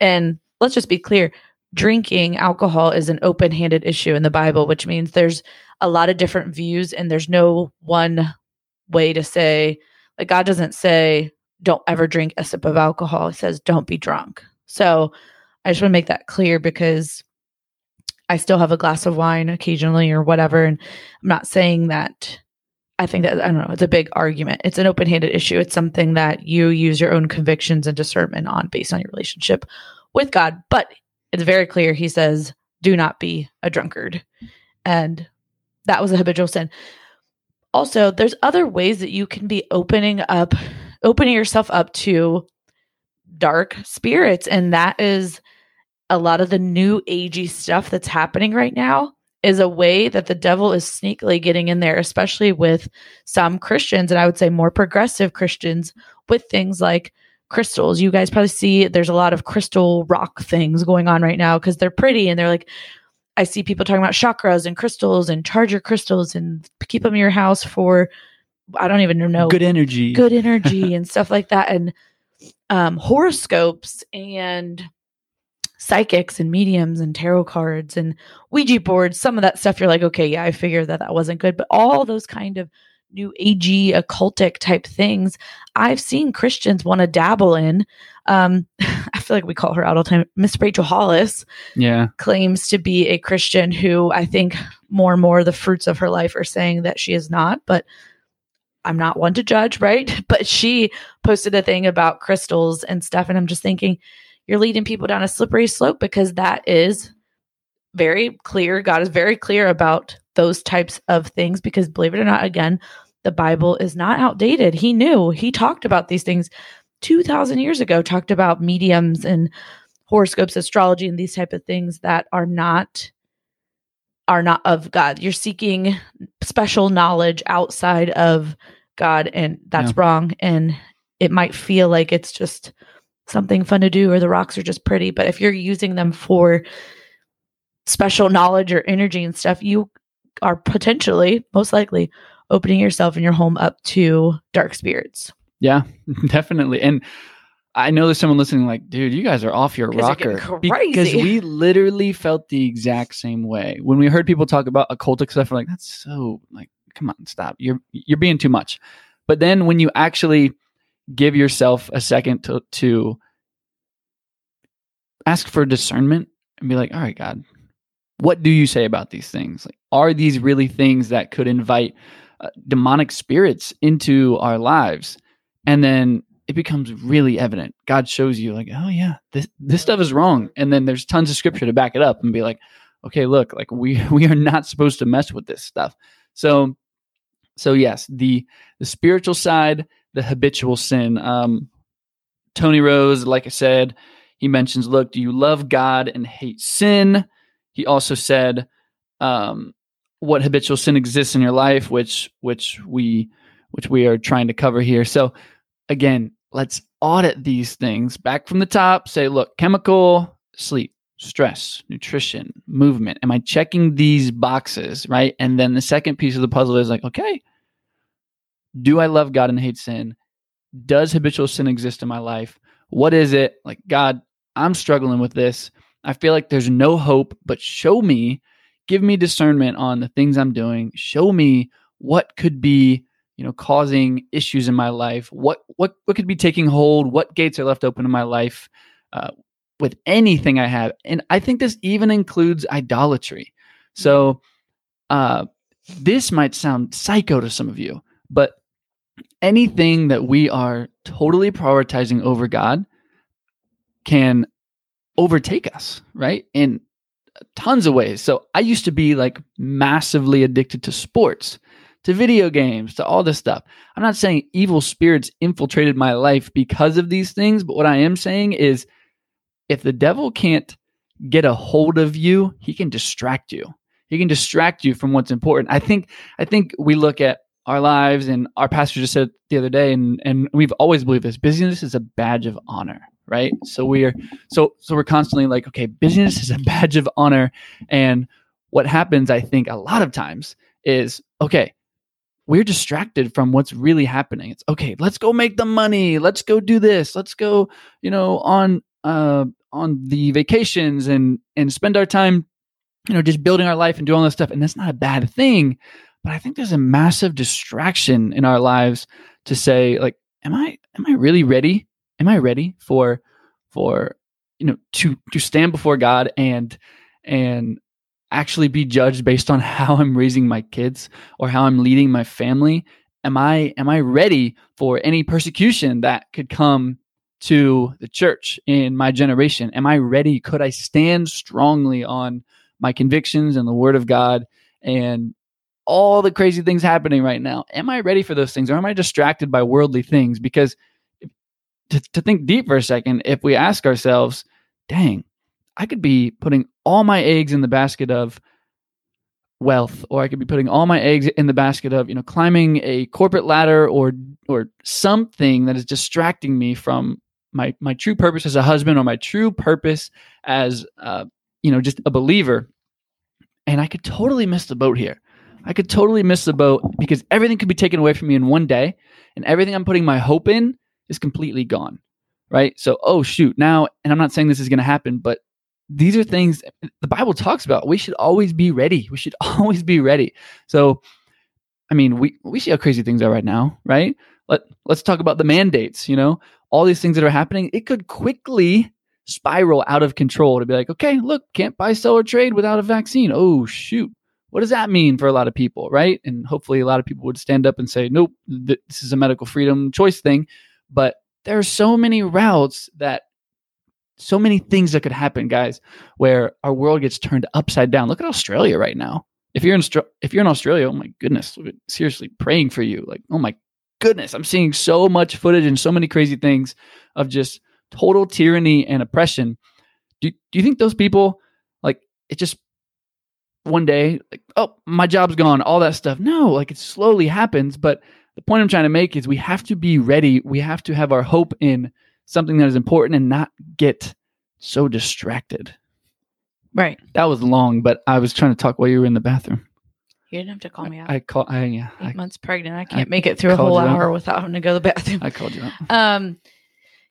Speaker 3: And let's just be clear drinking alcohol is an open handed issue in the Bible, which means there's a lot of different views and there's no one way to say, like, God doesn't say, don't ever drink a sip of alcohol. He says, don't be drunk. So I just want to make that clear because I still have a glass of wine occasionally or whatever. And I'm not saying that I think that I don't know, it's a big argument. It's an open-handed issue. It's something that you use your own convictions and discernment on based on your relationship with God. But it's very clear he says, do not be a drunkard. And that was a habitual sin. Also, there's other ways that you can be opening up, opening yourself up to dark spirits. And that is a lot of the new agey stuff that's happening right now is a way that the devil is sneakily getting in there, especially with some Christians, and I would say more progressive Christians with things like crystals. You guys probably see there's a lot of crystal rock things going on right now because they're pretty and they're like, I see people talking about chakras and crystals and charge your crystals and keep them in your house for, I don't even know,
Speaker 2: good energy,
Speaker 3: good energy *laughs* and stuff like that. And um, horoscopes and psychics and mediums and tarot cards and Ouija boards, some of that stuff, you're like, okay, yeah, I figured that that wasn't good. But all those kind of new agey occultic type things I've seen Christians want to dabble in. Um, *laughs* I feel like we call her out all the time. Miss Rachel Hollis
Speaker 2: Yeah.
Speaker 3: claims to be a Christian who I think more and more the fruits of her life are saying that she is not, but I'm not one to judge, right? *laughs* But she posted a thing about crystals and stuff. And I'm just thinking, you're leading people down a slippery slope because that is very clear. God is very clear about those types of things because believe it or not, again, the Bible is not outdated. He knew, he talked about these things 2000 years ago, talked about mediums and horoscopes, astrology, and these type of things that are not are not of God. You're seeking special knowledge outside of God, and that's
Speaker 2: Yeah.
Speaker 3: wrong. And it might feel like it's just something fun to do, or the rocks are just pretty. But if you're using them for special knowledge or energy and stuff, you are potentially, most likely, opening yourself and your home up to dark spirits.
Speaker 2: Yeah, *laughs* definitely. And I know there's someone listening like, dude, you guys are off your
Speaker 3: You guys are
Speaker 2: rocker. Because we *laughs* literally felt the exact same way. When we heard people talk about occultic stuff, we're like, that's so like, come on, stop. You're you're being too much. But then when you actually give yourself a second to to ask for discernment and be like, all right, God, what do you say about these things? Like, are these really things that could invite uh, demonic spirits into our lives? And then it becomes really evident. God shows you, like, oh yeah, this this stuff is wrong. And then there's tons of scripture to back it up and be like, okay, look, like we *laughs* we are not supposed to mess with this stuff. So, so yes, the the spiritual side, the habitual sin. Um, Tony Rose, like I said, he mentions, look, do you love God and hate sin? He also said, um, what habitual sin exists in your life, which which we which we are trying to cover here. So again, let's audit these things back from the top. Say, look, chemical, sleep, stress, nutrition, movement. Am I checking these boxes, right? And then the second piece of the puzzle is like, okay, do I love God and hate sin? Does habitual sin exist in my life? What is it? Like, God, I'm struggling with this. I feel like there's no hope, but show me, give me discernment on the things I'm doing. Show me what could be, you know, causing issues in my life. What what what could be taking hold? What gates are left open in my life uh, with anything I have? And I think this even includes idolatry. So, uh, this might sound psycho to some of you, but anything that we are totally prioritizing over God can overtake us, right? In tons of ways. So I used to be like massively addicted to sports, to video games, to all this stuff. I'm not saying evil spirits infiltrated my life because of these things, but what I am saying is if the devil can't get a hold of you, he can distract you. He can distract you from what's important. I think I think we look at our lives and our pastor just said the other day and and we've always believed this busyness is a badge of honor right? So we are so so we're constantly like okay busyness is a *laughs* badge of honor. And what happens i think a lot of times is okay we're distracted from what's really happening. It's okay let's go make the money. Let's go do this. Let's go you know on uh on the vacations and and spend our time you know just building our life and doing all this stuff. And that's not a bad thing but i think there's a massive distraction in our lives to say like am i am i really ready? Am i ready for for you know to to stand before god and and actually be judged based on *laughs* how i'm raising my kids or how i'm leading my family? Am i am i ready for any persecution that could come to the church in my generation. Am i ready? Could i stand strongly on my convictions and the word of god and all the crazy things happening right now? Am i ready for those things or am i distracted by worldly things? Because to, to think deep for a second, if we ask ourselves, dang, I could be putting all my eggs in the basket of wealth, or I could be putting all my eggs in the basket of, you know, climbing a corporate ladder or or something that is distracting me from my my true purpose as a husband or my true purpose as uh, you know, just a believer. And I could totally miss the boat here. I could totally miss the boat because everything could be taken away from me in one day, and everything I'm putting my hope in is completely gone. Right. So, oh, shoot. Now, and I'm not saying this is going to happen, but these are things the Bible talks about. We should always be ready. We should *laughs* always be ready. So, I mean, we we see how crazy things are right now, right? Let let's talk about the mandates. You know, all these things that are happening. It could quickly spiral out of control to be like, okay, look, can't buy, sell, or trade without a vaccine. Oh shoot, what does that mean for a lot of people, right? And hopefully, a lot of people would stand up and say, nope, th- this is a medical freedom choice thing. But there are so many routes that so many things that could happen, guys, where our world gets turned upside down. Look at Australia right now. If you're in if you're in Australia, oh my goodness, seriously praying for you. Like, oh my goodness, I'm seeing so much footage and so many crazy things of just total tyranny and oppression. Do do you think those people like it just one day like oh my job's gone all that stuff no like it slowly happens but the point i'm trying to make is we have to be ready we have to have our hope in something that is important and not get so distracted
Speaker 3: Right.
Speaker 2: that was long but i was trying to talk while you were in the bathroom
Speaker 3: You didn't have to call me out.
Speaker 2: i call i yeah
Speaker 3: Eight
Speaker 2: I,
Speaker 3: months pregnant. I can't make it through a whole
Speaker 2: you out.
Speaker 3: hour without having to go to the bathroom.
Speaker 2: I called you out *laughs*
Speaker 3: Um,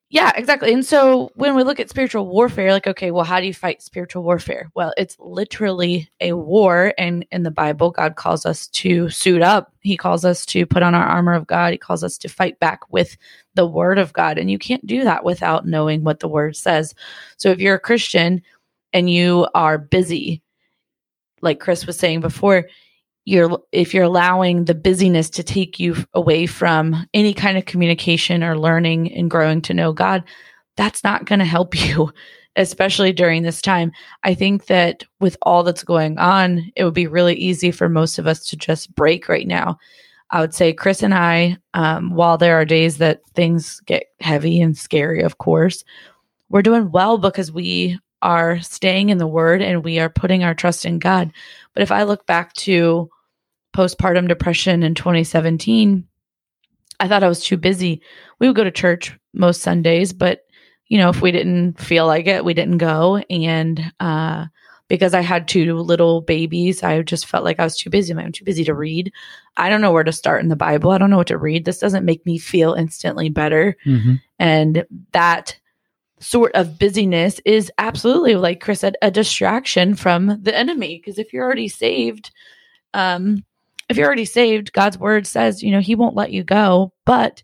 Speaker 3: yeah, exactly. And so when we look at spiritual warfare, like, okay, well, how do you fight spiritual warfare? Well, it's literally a war. And in the Bible, God calls us to suit up. He calls us to put on our armor of God. He calls us to fight back with the word of God. And you can't do that without knowing what the word says. So if you're a Christian and you are busy, like Chris was saying before, you're if you're allowing the busyness to take you away from any kind of communication or learning and growing to know God, that's not going to help *laughs* you, especially during this time. I think that with all that's going on, it would be really easy for most of us to just break right now. I would say Chris and I, um, while there are days that things get heavy and scary, of course, we're doing well because we are staying in the word and we are putting our trust in God. But if I look back to postpartum depression in 2017, I thought I was too busy. We would go to church most Sundays, but you know, if we didn't feel like it, we didn't go. And uh, because I had two little babies, I just felt like I was too busy. I'm too busy to read. I don't know where to start in the Bible. I don't know what to read. This doesn't make me feel instantly better.
Speaker 2: Mhm.
Speaker 3: And that sort of busyness is absolutely, like Chris said, a distraction from the enemy. Because if you're already saved, um, if you're already saved, God's word says, you know, He won't let you go, but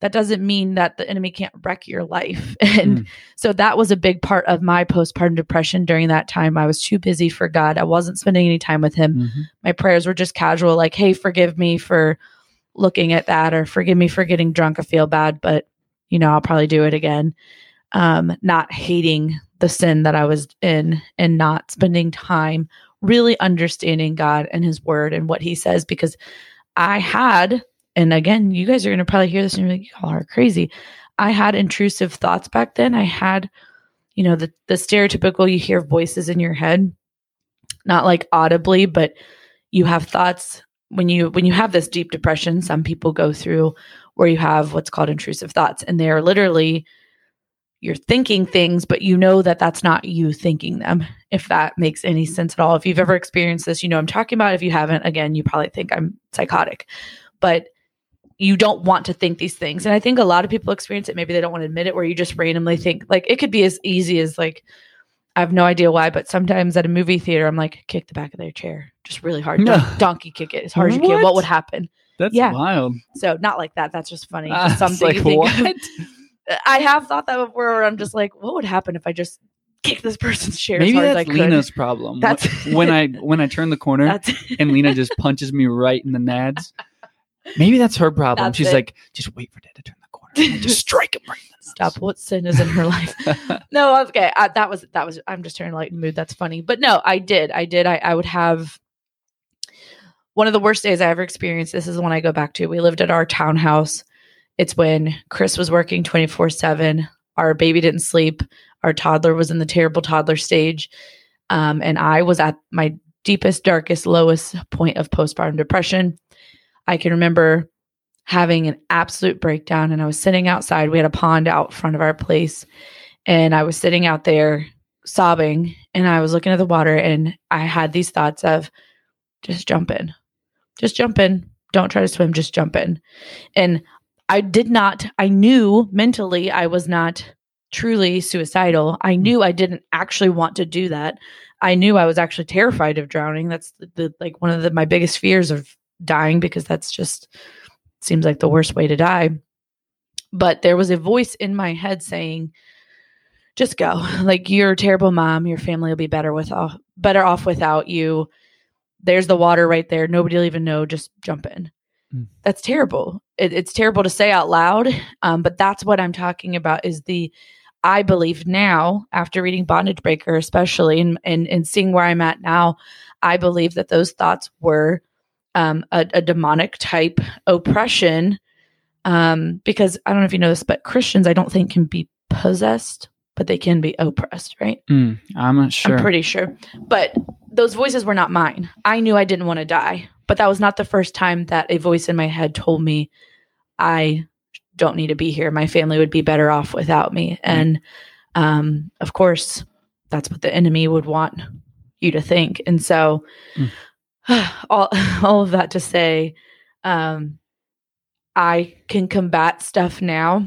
Speaker 3: that doesn't mean that the enemy can't wreck your life. *laughs* And
Speaker 2: Mm.
Speaker 3: so that was a big part of my postpartum depression during that time. I was too busy for God. I wasn't spending any time with Him.
Speaker 2: Mhm.
Speaker 3: My prayers were just casual, like, hey, forgive me for looking at that, or forgive me for getting drunk. I feel bad, but, you know, I'll probably do it again. Um, not hating the sin that I was in and not spending time really understanding God and His Word and what He says because I had, and again, you guys are going to probably hear this and you're like, y'all are crazy. I had intrusive thoughts back then. I had, you know, the the stereotypical you hear voices in your head, not like audibly, but you have thoughts when you when you have this deep depression. Some people go through where you have what's called intrusive thoughts, and they're literally you're thinking things, but you know that that's not you thinking them, if that makes any sense at all. If you've ever experienced this, you know I'm talking about. If you haven't, again, you probably think I'm psychotic, but you don't want to think these things. And I think a lot of people experience it. Maybe they don't want to admit it, where you just randomly think, like, it could be as easy as, like, I have no idea why, but sometimes at a movie theater, I'm like, kick the back of their chair just really hard.
Speaker 2: No.
Speaker 3: Don- donkey kick it as hard as you can.
Speaker 2: What?
Speaker 3: Would happen?
Speaker 2: That's
Speaker 3: Yeah.
Speaker 2: wild.
Speaker 3: So, not like that. That's just funny.
Speaker 2: Ah, it's
Speaker 3: something
Speaker 2: like,
Speaker 3: you think of.
Speaker 2: what? *laughs*
Speaker 3: I have thought that before where I'm just like, what would happen if I just kick this person's chair
Speaker 2: Maybe
Speaker 3: as hard as I
Speaker 2: that's
Speaker 3: could?
Speaker 2: Lena's problem.
Speaker 3: That's- *laughs*
Speaker 2: when I when I turn the corner *laughs* and Lena just punches me right in the nads. Maybe that's her problem.
Speaker 3: That's
Speaker 2: She's
Speaker 3: it.
Speaker 2: like, just wait for Dad to turn the corner and just *laughs* strike him right in the
Speaker 3: stop. What sin is in her life? no, okay. I, that was that was. I'm just trying to lighten mood. That's funny, but no, I did. I did. I, I would have one of the worst days I ever experienced. This is the one I go back to. We lived at our townhouse. It's when Chris was working 24 seven. Our baby didn't sleep. Our toddler was in the terrible toddler stage, um, and I was at my deepest, darkest, lowest point of postpartum depression. I can remember having an absolute breakdown and I was sitting outside. We had a pond out front of our place and I was sitting out there sobbing and I was looking at the water and I had these thoughts of just jump in. Just jump in. Don't try to swim, just jump in. And I did not I knew mentally I was not truly suicidal. I mm. knew I didn't actually want to do that. I knew I was actually terrified of drowning. That's the, the like one of the, my biggest fears of dying because that's just seems like the worst way to die. But there was a voice in my head saying, just go. *laughs* Like you're a terrible mom. Your family will be better with off, better off without you. There's the water right there. Nobody will even know. Just jump in. That's terrible. It, it's terrible to say out loud. Um, but that's what I'm talking about. Is the I believe now, after reading Bondage Breaker, especially and and, and seeing where I'm at now, I believe that those thoughts were um, a, a demonic type oppression. Um, because I don't know if you know this, but Christians I don't think can be possessed but they can be oppressed, right?
Speaker 2: Mm, I'm not sure.
Speaker 3: I'm pretty sure. But those voices were not mine. I knew I didn't want to die, but that was not the first time that a voice in my head told me I don't need to be here. My family would be better off without me. And um, of course, that's what the enemy would want you to think. And so,
Speaker 2: Mm. *sighs*
Speaker 3: all *laughs* all of that to say, um, I can combat stuff now.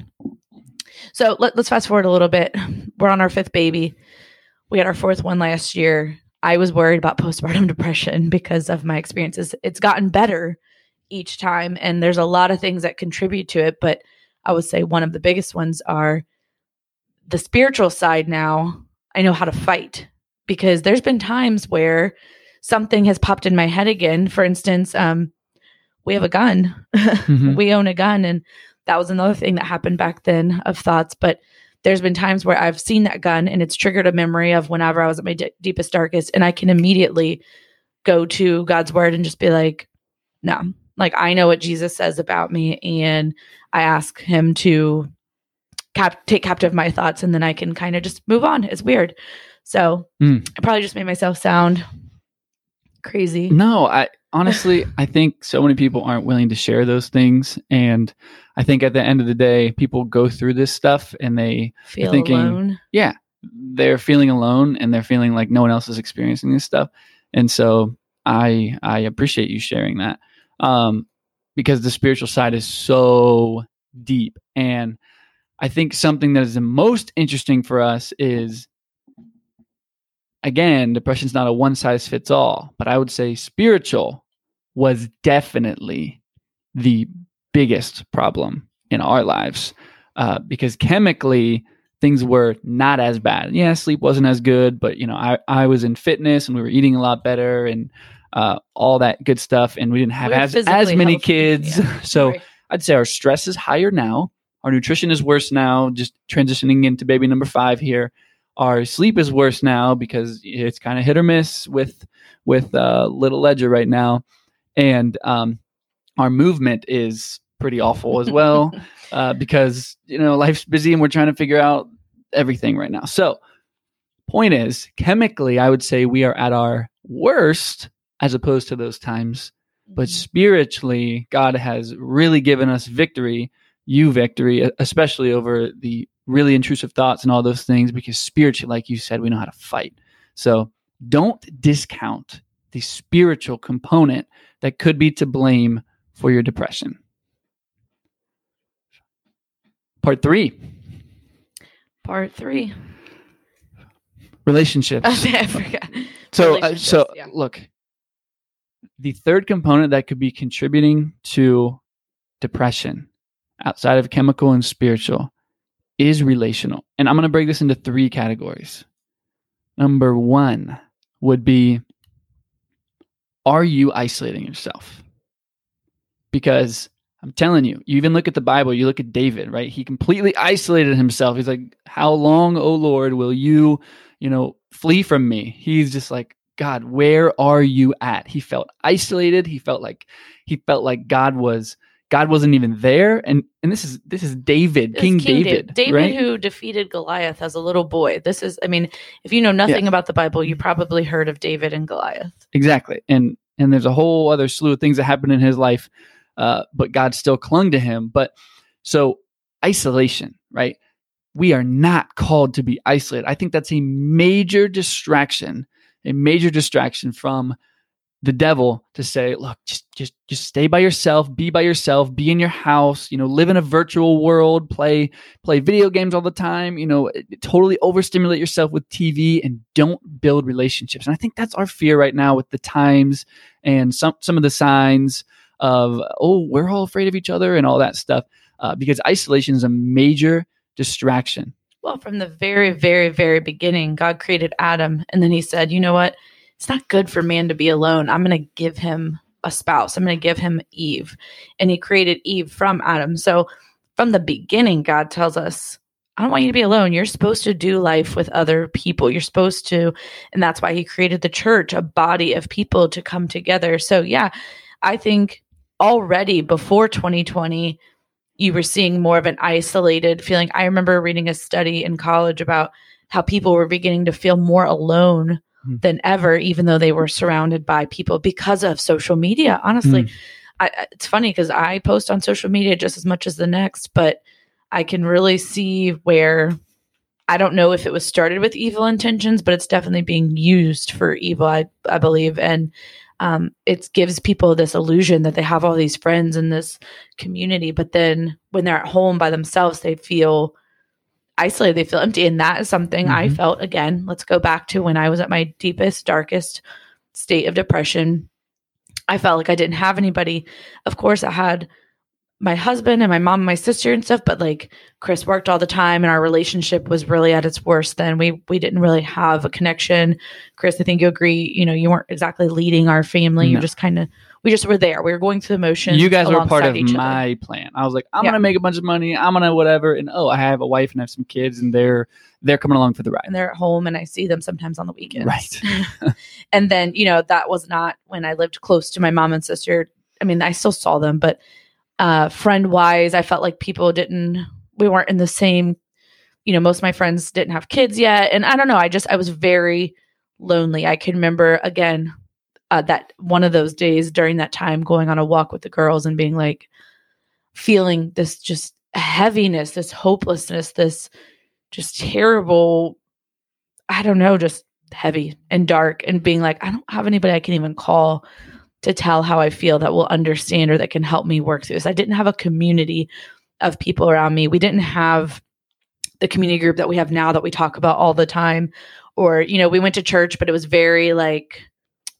Speaker 3: So let, let's fast forward a little bit. We're on our fifth baby. We had our fourth one last year. I was worried about postpartum *laughs* depression because of my experiences. It's gotten better each time, and there's a lot of things that contribute to it. But I would say one of the biggest ones are the spiritual side now. I know how to fight because there's been times where something has popped in my head again. For instance, um, we have a gun. *laughs*
Speaker 2: Mhm.
Speaker 3: we own a gun, and that was another thing that happened back then of thoughts. But there's been times where I've seen that gun and it's triggered a memory of whenever I was at my d- deepest, darkest, and I can immediately go to God's word and just be like, no, like I know what Jesus says about me, and I ask Him to cap- take captive my thoughts, and then I can kind of just move on. It's weird. So
Speaker 2: Mm.
Speaker 3: I probably just made myself sound crazy.
Speaker 2: No, I honestly, I think so many people aren't willing to share those things. And I think at the end of the day, people go through this stuff and they,
Speaker 3: Feel
Speaker 2: thinking-
Speaker 3: alone.
Speaker 2: yeah, they're feeling alone and they're feeling like no one else is experiencing this stuff. And so I, I appreciate you sharing that. Um, because the spiritual side is so deep. And I think something that is the most interesting for us is again, depression's not a one size fits all, but I would say spiritual was definitely the biggest problem in our lives uh, because chemically things were not as bad. Yeah, sleep wasn't as good, but you know, I, I was in fitness and we were eating a lot better and uh, all that good stuff, and we didn't have
Speaker 3: We
Speaker 2: as as many
Speaker 3: healthy,
Speaker 2: kids.
Speaker 3: yeah. *laughs*
Speaker 2: so
Speaker 3: Right.
Speaker 2: I'd say our stress is higher now. Our nutrition is worse now, just transitioning into baby number five here. Our sleep is worse now because it's kind of hit or miss with with uh, little Ledger right now, and um, our movement is pretty awful as well *laughs* uh, because you know life's busy and we're trying to figure out everything right now. So, point is, chemically, I would say we are at our worst as opposed to those times. But spiritually god has really given us victory you victory especially over the really intrusive thoughts and all those things because spiritually like you said we know how to fight so don't discount the spiritual component that could be to blame for your depression part three
Speaker 3: Part three.
Speaker 2: relationships *laughs* Okay,
Speaker 3: I forgot.
Speaker 2: So, uh, so
Speaker 3: yeah.
Speaker 2: look, the third component that could be contributing to depression outside of chemical and spiritual is relational. And I'm going to break this into three categories. Number one would be Are you isolating yourself? Because I'm telling you, you even look at the Bible, you look at David, right? He completely isolated himself. He's like, How long, O Lord, will you, you know, flee from me? He's just like, God, where are you at? He felt isolated. He felt like he felt like God was God wasn't even there. And and this is this is David,
Speaker 3: It's
Speaker 2: King,
Speaker 3: Da-
Speaker 2: David.
Speaker 3: David
Speaker 2: right?
Speaker 3: who defeated Goliath as a little boy. This is, I mean, if you know nothing about the Bible, you probably heard of David and Goliath.
Speaker 2: Exactly. And and there's a whole other slew of things that happened in his life, uh, but God still clung to him. But so isolation, right? We are not called to be isolated. I think that's a major distraction, a major distraction from the devil to say, look, just just just stay by yourself, be by yourself, be in your house, you know, live in a virtual world, play play video games all the time, you know, totally overstimulate yourself with TV and don't build relationships. And I think that's our fear right now with the times and some some of the signs of oh, we're all afraid of each other and all that stuff uh, because isolation is a major distraction.
Speaker 3: Well, from the very, very, very beginning, God created Adam, and then He said, "You know what? It's not good for man to be alone. I'm going to give him a spouse. I'm going to give him Eve." And He created Eve from Adam. So, from the beginning, God tells us, "I don't want you to be alone. You're supposed to do life with other people. You're supposed to," and that's why He created the church, a body of people to come together. So, yeah, I think already before 2020 you were seeing more of an isolated feeling. I remember reading a study in college about how people were beginning to feel more alone. Than ever, even though they were surrounded by people because of social media. Honestly,
Speaker 2: Mm.
Speaker 3: I, I- it's funny because I post on social media just as much as the next, but I can really see where I don't know if it was started with evil intentions, but it's definitely being used for evil, I, I believe. And um, it gives people this illusion that they have all these friends in this community, but then when they're at home by themselves, they feel isolated, they feel empty. And that is something I
Speaker 2: Mhm.
Speaker 3: felt again. Let's go back to when I was at my deepest, darkest state of depression. I felt like I didn't have anybody. Of course, I had my husband and my mom and my sister and stuff, but like Chris worked all the time and our relationship was really at its worst then. We we didn't really have a connection. Chris, I think you agree, you know, you weren't exactly leading our family. You
Speaker 2: No.
Speaker 3: just kind of we just were there. We were going through the motions.
Speaker 2: you guys were part of
Speaker 3: each other.
Speaker 2: my plan. I was like, I'm
Speaker 3: Yeah.
Speaker 2: gonna make a bunch of money. I'm gonna whatever. And oh, I have a wife and I have some kids, and they're they're coming along for the ride.
Speaker 3: and they're at home and I see them sometimes on the weekends.
Speaker 2: Right. *laughs*
Speaker 3: and then, you know, that was not when I lived close to my mom and sister. I mean, I still saw them, but uh friend wise, I felt like people didn't we weren't in the same, you know, most of my friends didn't have kids yet. And I don't know, I just I was very lonely. I can remember again uh, that one of those days during that time going on a walk with the girls and being like feeling this just heaviness, this hopelessness, this just terrible I don't know, just heavy and dark and being like, I don't have anybody I can even call to tell how I feel that will understand or that can help me work through this. I didn't have a community of people around me. We didn't have the community group that we have now that we talk about all the time. Or, you know, we went to church, but it was very like,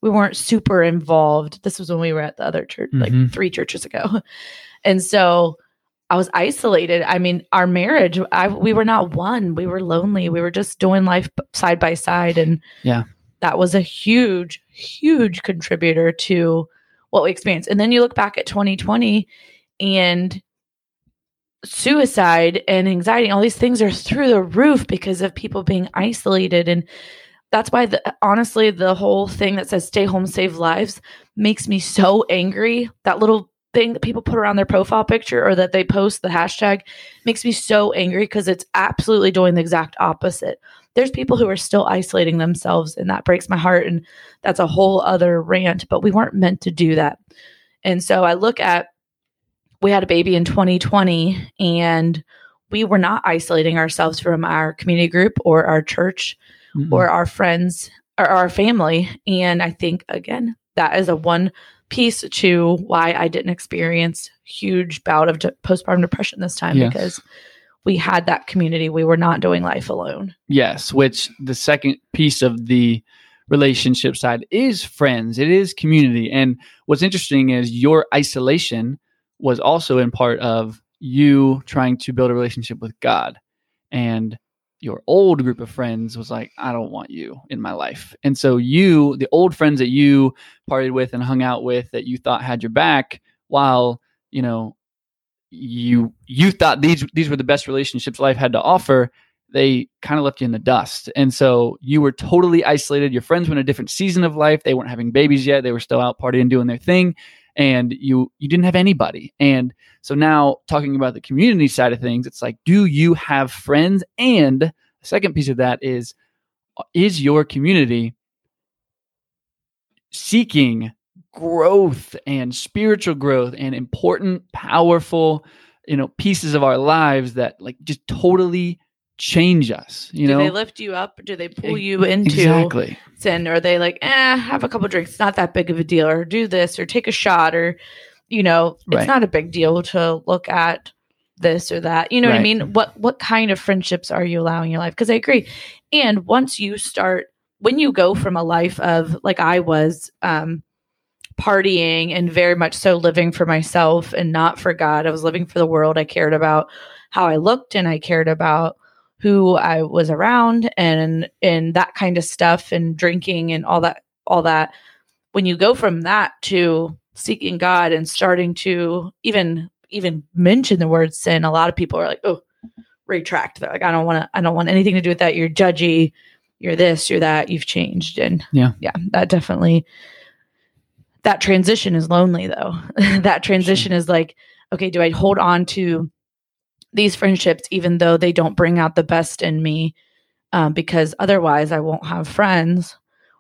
Speaker 3: we weren't super involved. This was when we were at the other church, like
Speaker 2: Mhm.
Speaker 3: three churches ago. *laughs* And so I was isolated. I mean, our marriage, I, we were not one. We were lonely. We were just doing life side by side. And
Speaker 2: Yeah.
Speaker 3: that was a huge, huge contributor to what we experienced. And then you look back at 2020 and suicide and anxiety, all these things are through the roof because of people being isolated. And that's why, the, honestly, the whole thing that says stay home, save lives makes me so angry. That little thing that people put around their profile picture or that they post the hashtag makes me so angry because it's absolutely doing the exact opposite. There's people who are still isolating themselves, and that breaks my heart. And that's a whole other rant, but we weren't meant to do that. And so I look at, we had a baby in 2020, and we were not isolating ourselves from our community group or our church
Speaker 2: Mm-mm.
Speaker 3: or mm-hmm. our friends or our family. And I think again, that is a one piece to why I didn't experience huge bout of de- postpartum depression this time
Speaker 2: Yes.
Speaker 3: because we had that community. We were not doing life alone.
Speaker 2: Yes, which the second piece of the relationship side is friends, it is community. And what's interesting is your isolation was also in part of you trying to build a relationship with God. And your old group of friends was like, I don't want you in my life. And so you, the old friends that you partied with and hung out with that you thought had your back, while, you know, you you thought these these were the best relationships life had to offer, they kind of left you in the dust. And so you were totally isolated. Your friends were in a different season of life. They weren't having babies yet. They were still out partying, doing their thing. And you you didn't have anybody. And so now talking about the community side of things, it's like, do you have friends? And the second piece of that is, uh, is your community seeking growth and spiritual growth and important, powerful, you know, pieces of our lives that like just totally change us. You
Speaker 3: do
Speaker 2: know,
Speaker 3: they lift you up? Do they pull you into
Speaker 2: exactly.
Speaker 3: sin? Or are they like, eh, have a couple drinks, not that big of a deal, or do this, or take a shot, or you know, it's
Speaker 2: Right.
Speaker 3: not a big deal to look at this or that. You know what I mean? What what kind of friendships are you allowing in your life? Because I agree. And once you start when you go from a life of like I was, um, partying and very much so living for myself and not for God. I was living for the world. I cared about how I looked and I cared about who I was around and and that kind of stuff and drinking and all that all that. When you go from that to seeking God and starting to even even mention the word sin, a lot of people are like, "Oh, retract." They're like, "I don't want to. I don't want anything to do with that. You're judgy. You're this. You're that. You've changed." And
Speaker 2: Yeah.
Speaker 3: yeah, that definitely. That transition is lonely, though. *laughs* that transition is like, okay, do I hold on to these friendships even though they don't bring out the best in me? Um, because otherwise, I won't have friends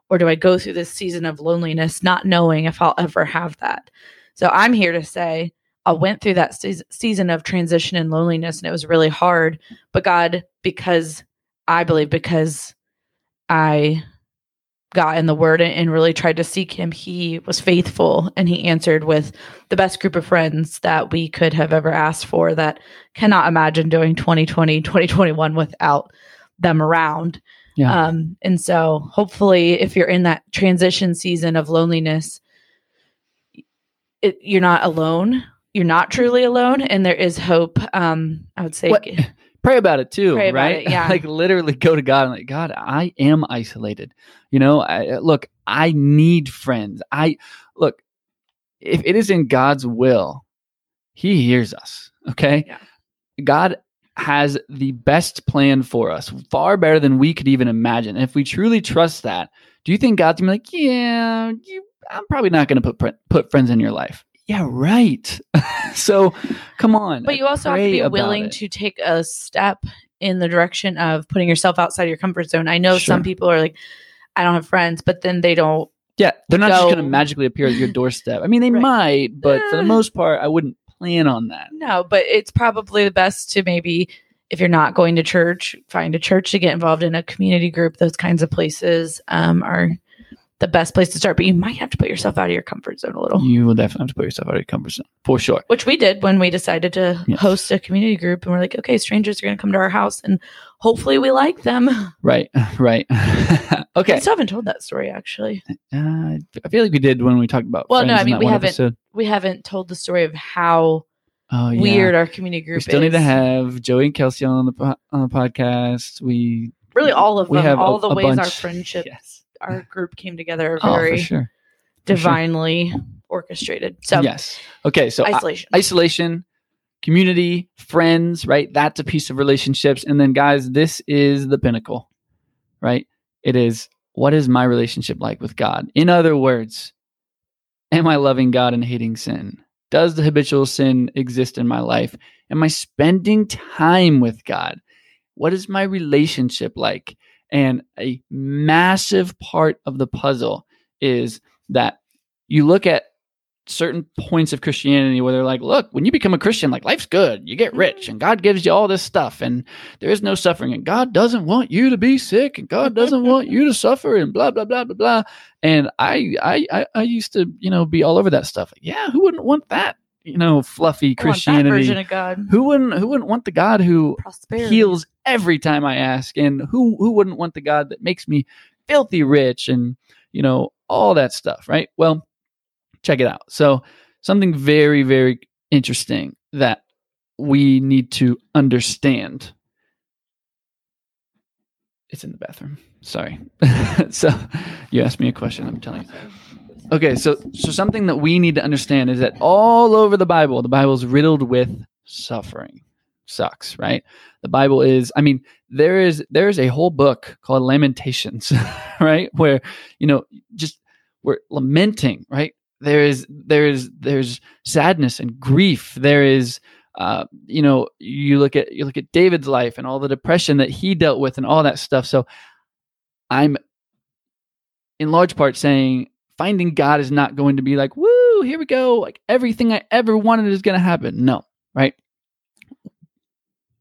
Speaker 3: or do I go through this season of loneliness not knowing if I'll ever have that? So I'm here to say I went through that seas- season of transition and loneliness and it was really hard. But God, because I believe, because I got in the word and really tried to seek him, he was faithful and he answered with the best group of friends that we could have ever asked for that cannot imagine doing 2020, 2021 without them around.
Speaker 2: Yeah.
Speaker 3: Um, and so hopefully if you're in that transition season of loneliness, it, you're not alone. You're not truly alone, and there is hope. Um, I would say,
Speaker 2: What- pray about it too,
Speaker 3: Pray
Speaker 2: right?
Speaker 3: it, *laughs* yeah.
Speaker 2: like literally go to God and like, God, I am isolated. You know, I, uh, look, I need friends. I look, if it is in God's will, He hears us. Okay,
Speaker 3: Yeah.
Speaker 2: God has the best plan for us, far better than we could even imagine. And if we truly trust that, do you think God's gonna be like, yeah, you, I'm probably not gonna put put friends in your life? Yeah, right. *laughs* so, come on.
Speaker 3: but you also have to be willing
Speaker 2: it.
Speaker 3: to take a step in the direction of putting yourself outside your comfort zone. I know some people are like, I don't have friends, but then they don't.
Speaker 2: Yeah, they're not just going to magically appear at your doorstep. I mean, they *laughs*
Speaker 3: Right.
Speaker 2: might, but for the
Speaker 3: Eh.
Speaker 2: most part, I wouldn't plan on that.
Speaker 3: No, but it's probably the best to maybe, if you're not going to church, find a church to get involved in a community group. Those kinds of places um, are the best place to start. But you might have to put yourself out of your comfort zone a little.
Speaker 2: You will definitely have to put yourself out of your comfort zone for sure.
Speaker 3: which we did when we decided to
Speaker 2: Yes.
Speaker 3: host a community group and we're like okay strangers are going to come to our house and hopefully we like them *laughs*
Speaker 2: Right, *laughs* right. *laughs* okay.
Speaker 3: i still haven't told that story actually
Speaker 2: Uh, I feel like we did when we talked about.
Speaker 3: Well, no, I mean, we haven't
Speaker 2: episode.
Speaker 3: we haven't told the story of how
Speaker 2: Oh, yeah.
Speaker 3: weird our community group
Speaker 2: We still
Speaker 3: is
Speaker 2: need to have Joey and Kelsey on the po- on the podcast. We
Speaker 3: really all of
Speaker 2: we
Speaker 3: them
Speaker 2: have
Speaker 3: all
Speaker 2: a-
Speaker 3: the ways our friendship
Speaker 2: Yes.
Speaker 3: Our group came together
Speaker 2: Oh,
Speaker 3: very
Speaker 2: sure. For sure.
Speaker 3: divinely orchestrated so
Speaker 2: yes. Okay. So I-
Speaker 3: isolation
Speaker 2: isolation, community, friends, right? That's a piece of relationships. And then, guys, this is the pinnacle, right? It is what is my relationship like with God? In other words, am I loving God and hating sin? Does the habitual sin exist in my life? Am I spending time with God? What is my relationship like? And a massive part of the puzzle is that you look at certain points of Christianity where they're like, look, when you become a Christian, like life's good, you get rich, mm. and God gives you all this stuff, and there is no suffering, and God doesn't want you to be sick, and God doesn't want you to suffer, and blah blah blah blah blah. And I I I, I used to you know be all over that stuff. Like, yeah, who wouldn't want that? You know, fluffy Christianity.
Speaker 3: version of god
Speaker 2: Who wouldn't who wouldn't want the God who
Speaker 3: prosperity
Speaker 2: heals every time I ask. And who who wouldn't want the God that makes me filthy rich and you know all that stuff, right? Well, check it out. So something very very interesting that we need to understand. It's in the bathroom. Sorry. *laughs* so you asked me a question. I'm telling you. Okay, so so something that we need to understand is that all over the Bible, the Bible is riddled with suffering. Sucks, right? The Bible is, I mean, there is there is a whole book called Lamentations, *laughs* right? Where, you know, just we're lamenting, right? There is there is there's sadness and grief. There is uh, you know, you look at you look at David's life and all the depression that he dealt with and all that stuff. So I'm in large part saying finding God is not going to be like, woo, here we go. Like everything I ever wanted is going to happen. No, right?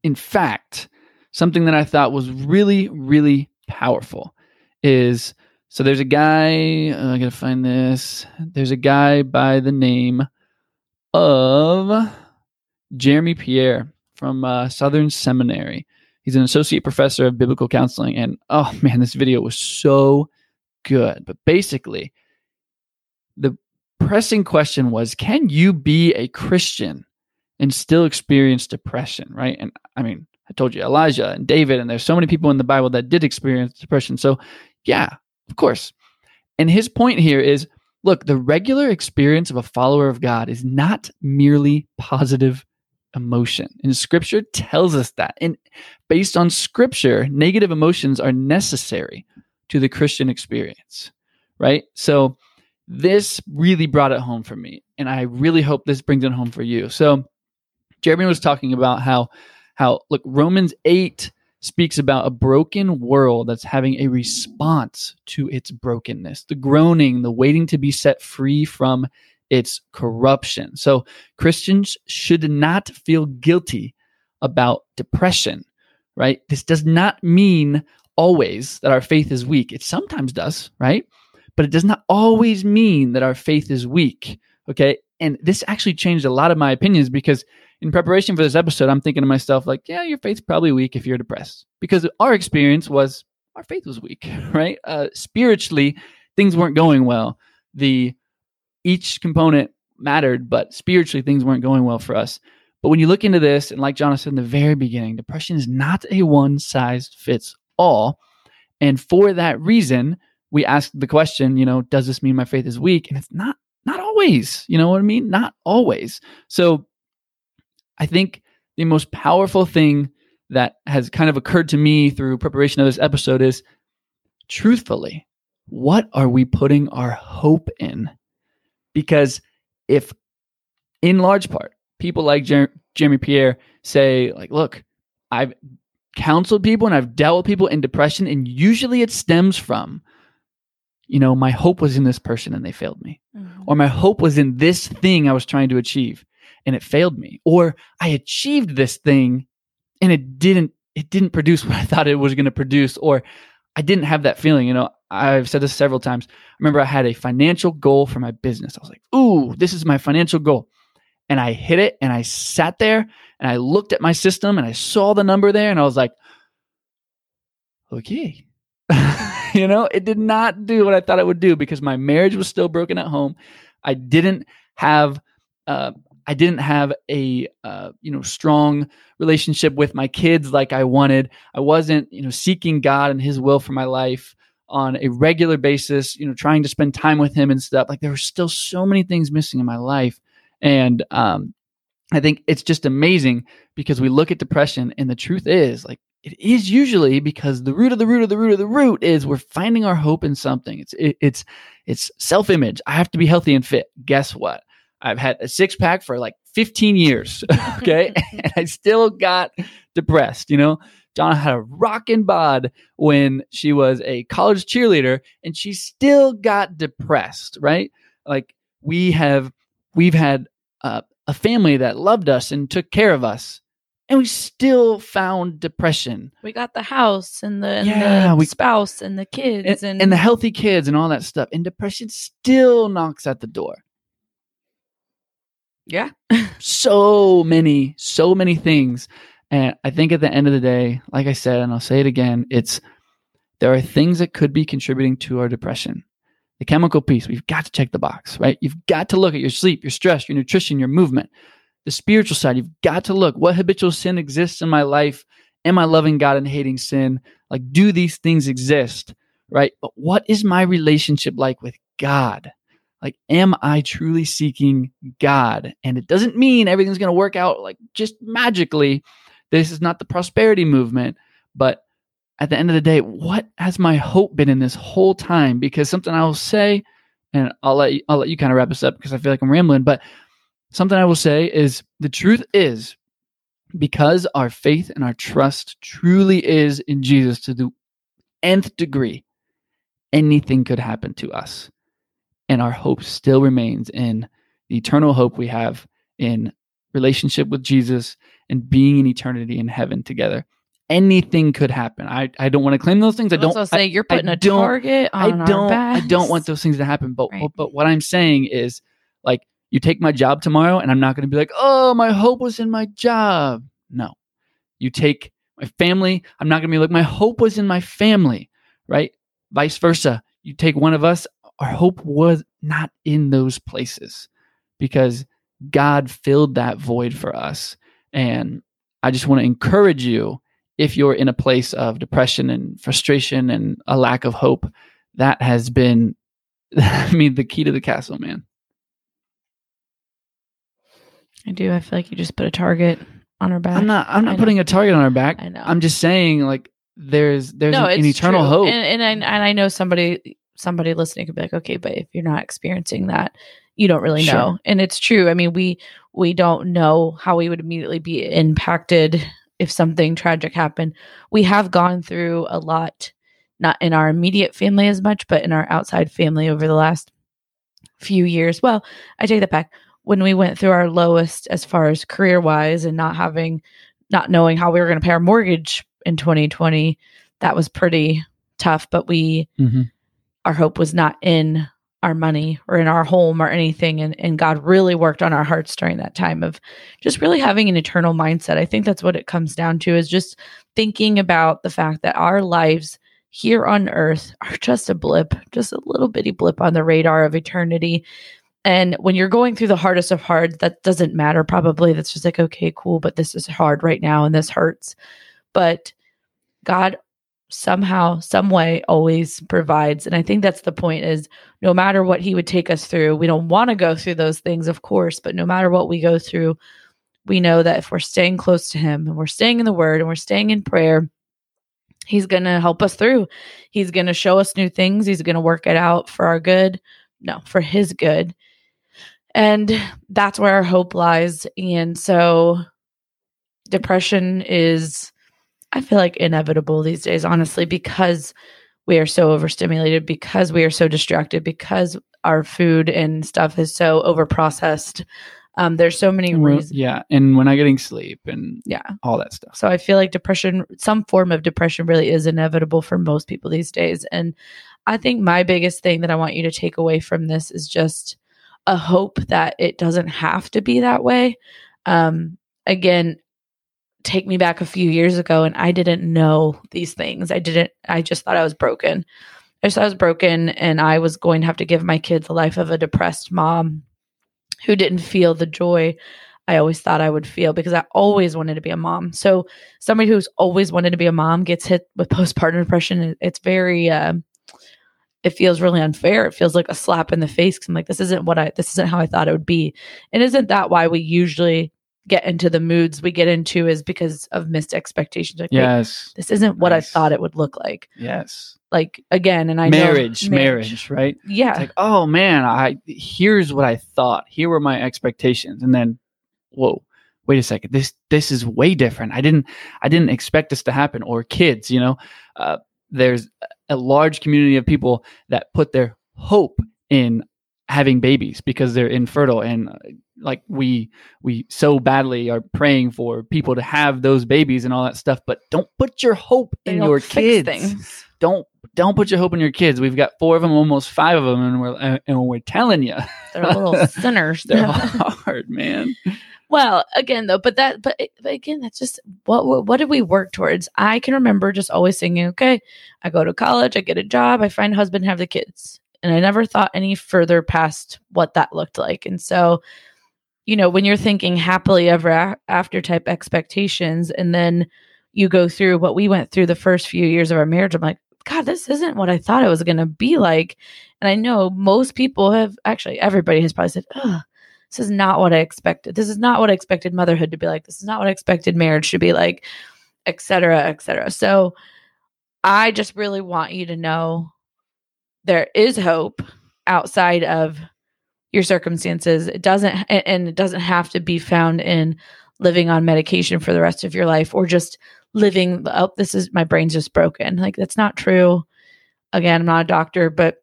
Speaker 2: In fact, something that I thought was really, really powerful is so there's a guy, uh, I gotta find this. There's a guy by the name of Jeremy Pierre from uh, Southern Seminary. He's an associate professor of biblical counseling. And oh man, this video was so good. But basically, the pressing question was can you be a Christian and still experience depression, right? And I mean, I told you Elijah and David, and there's so many people in the Bible that did experience depression. So, yeah, of course. And his point here is look, the regular experience of a follower of God is not merely positive emotion. And scripture tells us that. And based on scripture, negative emotions are necessary to the Christian experience, right? So, this really brought it home for me. And I really hope this brings it home for you. So, Jeremy was talking about how how look Romans 8 speaks about a broken world that's having a response to its brokenness, the groaning, the waiting to be set free from its corruption. So Christians should not feel guilty about depression, right? This does not mean always that our faith is weak. It sometimes does, right? But it does not always mean that our faith is weak, okay? And this actually changed a lot of my opinions because in preparation for this episode, I'm thinking to myself, like, yeah, your faith's probably weak if you're depressed. Because our experience was our faith was weak, *laughs* right? Uh, spiritually, things weren't going well. The each component mattered, but spiritually things weren't going well for us. But when you look into this, and like John said in the very beginning, depression is not a one size fits all. And for that reason, we ask the question, you know, does this mean my faith is weak? And it's not, not always, you know what I mean? Not always. So I think the most powerful thing that has kind of occurred to me through preparation of this episode is truthfully, what are we putting our hope in? Because if, in large part, people like Jer- Jeremy Pierre say, like, look, I've counseled people and I've dealt with people in depression, and usually it stems from, you know, my hope was in this person and they failed me, mm-hmm. or my hope was in this thing I was trying to achieve and it failed me. Or i achieved this thing and it didn't it didn't produce *laughs* what i thought it was going to produce. Or i didn't have that feeling you know i've said this several times. I remember i had a financial goal for my business. I was like ooh this is my financial goal. And i hit it and i sat there and i looked at my system and i saw the number there and i was like okay *laughs* *laughs* you know it did not do what i thought it would do because my marriage was still broken at home i didn't have uh, I didn't have a uh, you know strong relationship with my kids like I wanted. I wasn't you know seeking God and His will for my life on a regular basis. You know, trying to spend time with Him and stuff. Like there were still so many things missing in my life, and um, I think it's just amazing because we look at depression, and the truth is like it is usually because the root of the root of the root of the root is we're finding our hope in something. It's it, it's it's self image. I have to be healthy and fit. Guess what? I've had a six pack for like 15 years. *laughs* Okay. *laughs* and I still got depressed. You know, Jonna had a rockin' bod when she was a college cheerleader and she still got depressed, right? Like we have, we've had uh, a family that loved us and took care of us. And we still found depression.
Speaker 3: We got the house and the, and yeah, the we, spouse and the kids
Speaker 2: and, and, and the healthy kids and all that stuff. And depression still knocks at the door.
Speaker 3: Yeah. *laughs*
Speaker 2: so many, so many things. And I think at the end of the day, like I said, and I'll say it again, it's there are things that could be contributing to our depression. The chemical piece, we've got to check the box, right? You've got to look at your sleep, your stress, your nutrition, your movement. The spiritual side, you've got to look what habitual sin exists in my life. Am I loving God and hating sin? Like, do these things exist, right? But what is my relationship like with God? like am i truly seeking god and it doesn't mean everything's going to work out like just magically this is not the prosperity movement but at the end of the day what has my hope been in this whole time because something i will say and i'll let you, i'll let you kind of wrap this up because i feel like i'm rambling but something i will say is the truth is because our faith and our trust truly is in jesus to the nth degree anything could happen to us and our hope still remains in the eternal hope we have in relationship with Jesus and being in eternity in heaven together. anything could happen. I, I don't want to claim those things. I
Speaker 3: I
Speaker 2: don't
Speaker 3: also say you're putting a
Speaker 2: don't-
Speaker 3: target
Speaker 2: I
Speaker 3: on
Speaker 2: don't I don't want those things to happen. But
Speaker 3: Right.
Speaker 2: but what I'm saying is like you take my job tomorrow and I'm not going to be like, "Oh, my hope was in my job." No. You take my family, I'm not going to be like my hope was in my family, right? Vice versa. You take one of us, our hope was not in those places because God filled that void for us. And I just want to encourage you if you're in a place of depression and frustration and a lack of hope, that has been, *laughs* I mean, the key to the castle, man.
Speaker 3: I do. I feel like you just put a target on our back.
Speaker 2: I'm not, I'm not putting a target on our back.
Speaker 3: I know.
Speaker 2: I'm just saying, like, there's, there's an, an eternal
Speaker 3: true.
Speaker 2: hope.
Speaker 3: And, and I and I know somebody somebody listening could be like, okay, but if you're not experiencing that, you don't really
Speaker 2: Sure.
Speaker 3: know. And it's true. I mean, we we don't know how we would immediately be impacted if something tragic happened. We have gone through a lot, not in our immediate family as much, but in our outside family over the last few years. Well, I take that back. When we went through our lowest as far as career wise and not having not knowing how we were going to pay our mortgage in 2020 that was pretty tough but we
Speaker 2: Mhm.
Speaker 3: our hope was not in our money or in our home or anything and, and god really worked on our hearts during that time of just really having an eternal mindset i think that's what it comes down to is just thinking about the fact that our lives here on earth are just a blip just a little bitty blip on the radar of eternity and when you're going through the hardest of hard that doesn't matter probably. That's just like okay cool but this is hard right now and this hurts. But god somehow some way always provides. And i think that's the point is no matter what he would take us through we don't want to go through those things of course but no matter what we go through we know that if we're staying close to him and we're staying in the word and we're staying in prayer he's going to help us through. He's going to show us new things. He's going to work it out for our good. No for his good and that's where our hope lies and so depression is I feel like inevitable these days, honestly, because we are so overstimulated, because we are so distracted, because our food and stuff is so overprocessed. Um, there's so many reasons.
Speaker 2: yeah. And we're not getting sleep and
Speaker 3: Yeah.
Speaker 2: all that stuff.
Speaker 3: So I feel like depression, some form of depression, really is inevitable for most people these days. And I think my biggest thing that I want you to take away from this is just a hope that it doesn't have to be that way. Um, again, take me back a few years ago and I didn't know these things. I didn't, I just thought I was broken. I just thought I was broken and I was going to have to give my kids the life of a depressed mom who didn't feel the joy I always thought I would feel because I always wanted to be a mom. So somebody who's always wanted to be a mom gets hit with postpartum depression. It's very, uh, it feels really unfair. It feels like a slap in the face. 'cause I'm like, this isn't what I, this isn't how I thought it would be. And isn't that why we usually get into the moods we get into is because of missed expectations? Like,
Speaker 2: Yes.
Speaker 3: this isn't what
Speaker 2: Nice.
Speaker 3: I thought it would look like.
Speaker 2: Yes.
Speaker 3: Like again, and I know-
Speaker 2: marriage, marriage, right?
Speaker 3: Yeah.
Speaker 2: It's like, oh man, I here's what I thought. Here were my expectations, and then, whoa, wait a second. This this is way different. I didn't I didn't expect this to happen. Or kids, you know, uh, there's a large community of people that put their hope in having babies because they're infertile and uh, like we we so badly are praying for people to have those babies and all that stuff but don't put your hope
Speaker 3: They
Speaker 2: in your kids
Speaker 3: things.
Speaker 2: don't don't put your hope in your kids. We've got four of them, almost five of them, and we're uh, and we're telling you
Speaker 3: They're little *laughs* sinners.
Speaker 2: they're *laughs* hard, man.
Speaker 3: Well, again though, but that, but, but again, that's just what, what what did we work towards? I can remember just always thinking, okay, I go to college, I get a job, I find a husband, have the kids, and I never thought any further past what that looked like. And so, you know, when you're thinking happily ever after type expectations, and then you go through what we went through the first few years of our marriage, I'm like, God, this isn't what I thought it was going to be like. And I know most people have actually, everybody has probably said, Ugh, this is not what I expected. This is not what I expected motherhood to be like. This is not what I expected marriage to be like, et cetera, et cetera. So I just really want you to know there is hope outside of your circumstances. It doesn't, and- it doesn't have to be found in living on medication for the rest of your life or just living, oh, this is my brain's just broken. Like, that's not true. Again, I'm not a doctor, but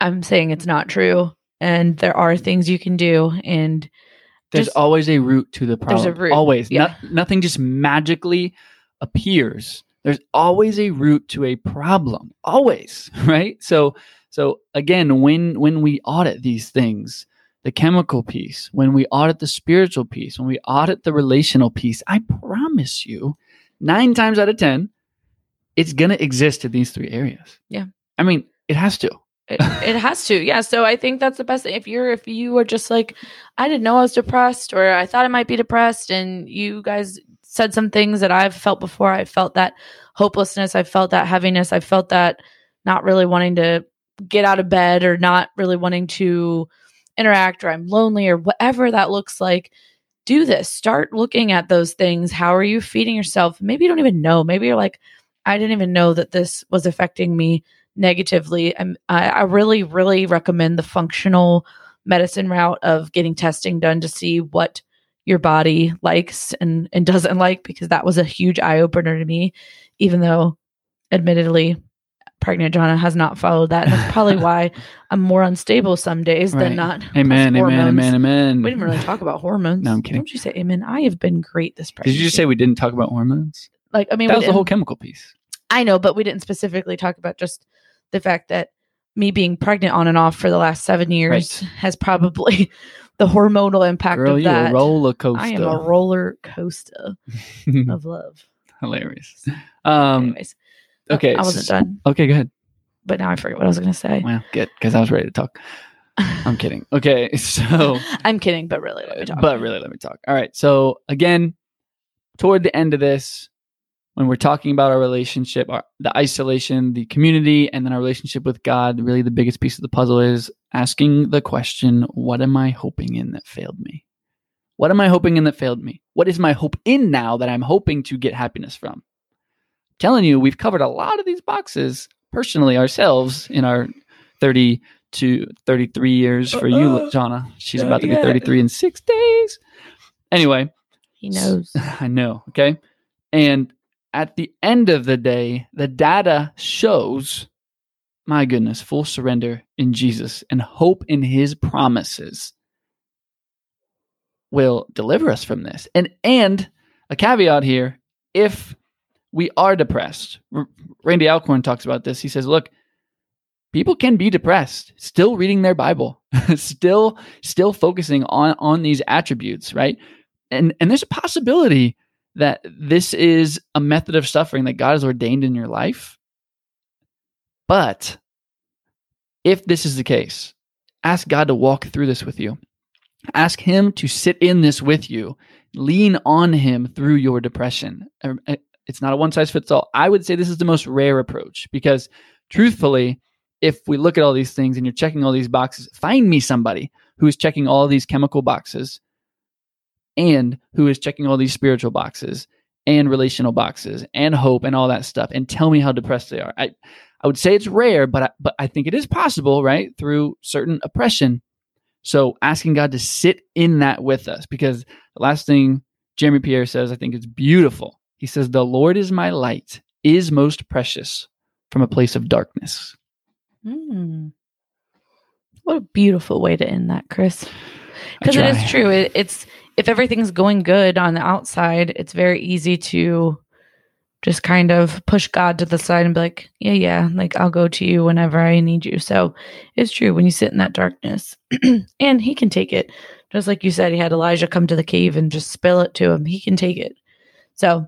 Speaker 3: I'm saying it's not true. And there are things you can do. And
Speaker 2: There's
Speaker 3: Just-
Speaker 2: always a root to the
Speaker 3: There's
Speaker 2: problem.
Speaker 3: a root,
Speaker 2: Always.
Speaker 3: yeah.
Speaker 2: No- nothing just magically appears, there's always a root to a problem. Always, *laughs* right? So so again, when when we audit these things, the chemical piece, when we audit the spiritual piece, when we audit the relational piece, I promise you, nine times out of 10, it's going to exist in these three areas.
Speaker 3: Yeah.
Speaker 2: I mean, it has to.
Speaker 3: It, has to yeah. So i think that's the best thing. If you're if you are just like i didn't know i was depressed or i thought i might be depressed and you guys said some things that i've felt before i felt that hopelessness i felt that heaviness i felt that not really wanting to get out of bed or not really wanting to interact or i'm lonely or whatever that looks like do this. Start looking at those things. How are you feeding yourself? Maybe you don't even know. Maybe you're like i didn't even know that this was affecting me negatively. I'm, I, I really, really recommend the functional medicine route of getting testing done to see what your body likes and, and doesn't like, because that was a huge eye opener to me, even though admittedly, pregnant Jonna has not followed that. That's probably *laughs* why I'm more unstable some days
Speaker 2: Right.
Speaker 3: than not.
Speaker 2: Amen, amen, amen, amen.
Speaker 3: We didn't really talk about hormones.
Speaker 2: No, I'm kidding.
Speaker 3: Don't you say amen? I have been great this pregnancy.
Speaker 2: Did you just say we didn't talk about hormones?
Speaker 3: like? I mean,
Speaker 2: That was the whole chemical piece.
Speaker 3: I know, but we didn't specifically talk about just the fact that me being pregnant on and off for the last seven years has probably *laughs* the hormonal impact
Speaker 2: Girl,
Speaker 3: of that.
Speaker 2: a roller coaster.
Speaker 3: I am a roller coaster *laughs* of love.
Speaker 2: Hilarious. Um,
Speaker 3: Anyways,
Speaker 2: okay.
Speaker 3: I wasn't done,
Speaker 2: Okay, go ahead.
Speaker 3: but now I forget what I was going to say.
Speaker 2: Well, good, because I was ready to talk. I'm *laughs* kidding. Okay, so
Speaker 3: I'm kidding, but really, let me talk.
Speaker 2: but really, let me talk. All right. So again, toward the end of this, when we're talking about our relationship, our, the isolation, the community, and then our relationship with God, really the biggest piece of the puzzle is asking the question: What am I hoping in that failed me? What am I hoping in that failed me? What is my hope in now that I'm hoping to get happiness from? telling you, we've covered a lot of these boxes personally ourselves in our 30 to 33 years for you,
Speaker 3: Uh-uh.
Speaker 2: Jonna. She's
Speaker 3: Not
Speaker 2: about to be
Speaker 3: yet.
Speaker 2: 33 in six days. Anyway,
Speaker 3: he knows. *laughs*
Speaker 2: I know. Okay. And at the end of the day, the data shows, my goodness, full surrender in Jesus and hope in his promises will deliver us from this. And and a caveat here, if we are depressed, Randy Alcorn talks about this. He says, look, people can be depressed, still reading their Bible, *laughs* still still focusing on on these attributes, right? And and there's a possibility that this is a method of suffering that God has ordained in your life. But if this is the case, ask God to walk through this with you. Ask Him to sit in this with you. Lean on Him through your depression. Uh, uh, It's not a one size fits all. I would say this is the most rare approach because, truthfully, if we look at all these things and you're checking all these boxes, find me somebody who is checking all these chemical boxes and who is checking all these spiritual boxes and relational boxes and hope and all that stuff and tell me how depressed they are. I, I would say it's rare, but I, but I think it is possible, right? Through certain oppression. So asking God to sit in that with us because the last thing Jeremy Pierre says, I think is beautiful. He says, The Lord is my light, is most precious from a place of darkness.
Speaker 3: Mm. What a beautiful way to end that, Chris. Because it is true. It, it's if everything's going good on the outside, it's very easy to just kind of push God to the side and be like, yeah, yeah, like I'll go to you whenever I need you. So it's true when you sit in that darkness *clears throat* and he can take it. Just like you said, he had Elijah come to the cave and just spill it to him. He can take it. So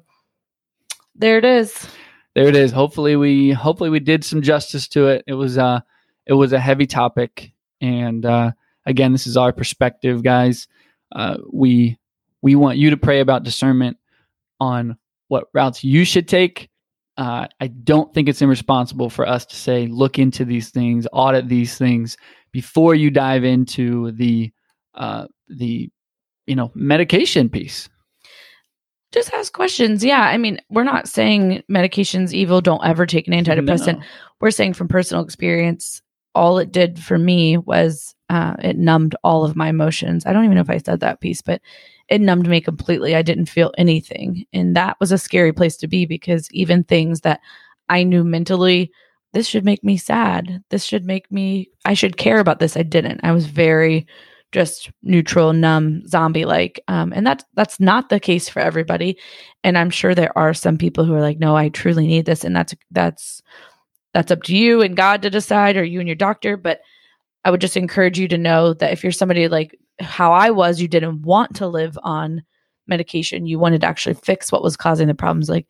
Speaker 3: there it is.
Speaker 2: there it is. Hopefully we hopefully we did some justice to it. It was uh it was a heavy topic and uh again this is our perspective guys. Uh we we want you to pray about discernment on what routes you should take. Uh, I don't think it's irresponsible for us to say look into these things, audit these things before you dive into the uh the you know medication piece.
Speaker 3: Just ask questions. Yeah. I mean, we're not saying medication's evil. Don't ever take an antidepressant.
Speaker 2: No.
Speaker 3: we're saying from personal experience, all it did for me was uh, it numbed all of my emotions. I don't even know if I said that piece, but it numbed me completely. I didn't feel anything. And that was a scary place to be because even things that I knew mentally, this should make me sad. This should make me, I should care about this. I didn't. I was very just neutral, numb, zombie like. Um, and that's that's not the case for everybody. And I'm sure there are some people who are like, no, I truly need this, and that's that's that's up to you and God to decide, or you and your doctor. But I would just encourage you to know that if you're somebody like how I was, you didn't want to live on medication, you wanted to actually fix what was causing the problems. Like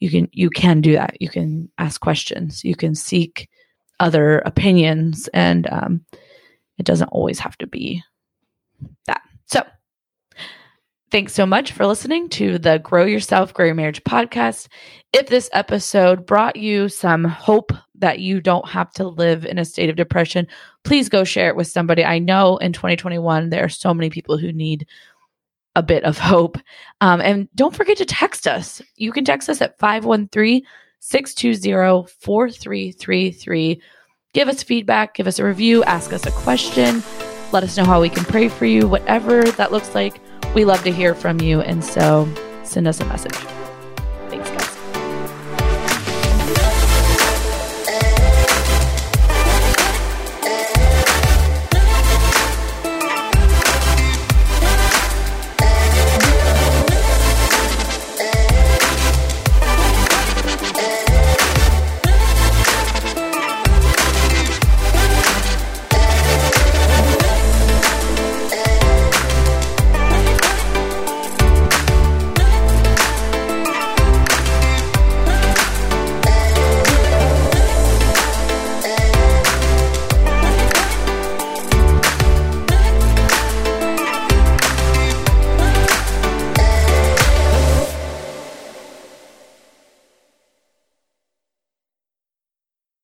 Speaker 3: you can you can do that. You can ask questions. You can seek other opinions, and um, it doesn't always have to be that. Thanks so much for listening to the Grow Yourself, Grow Your Marriage podcast. If this episode brought you some hope that you don't have to live in a state of depression, please go share it with somebody. I know in 2021, there are so many people who need a bit of hope. Um, and don't forget to text us. You can text us at 513 620 4333. Give us feedback, give us a review, ask us a question, let us know how we can pray for you, whatever that looks like. We love to hear from you. And so send us a message. Thanks, guys.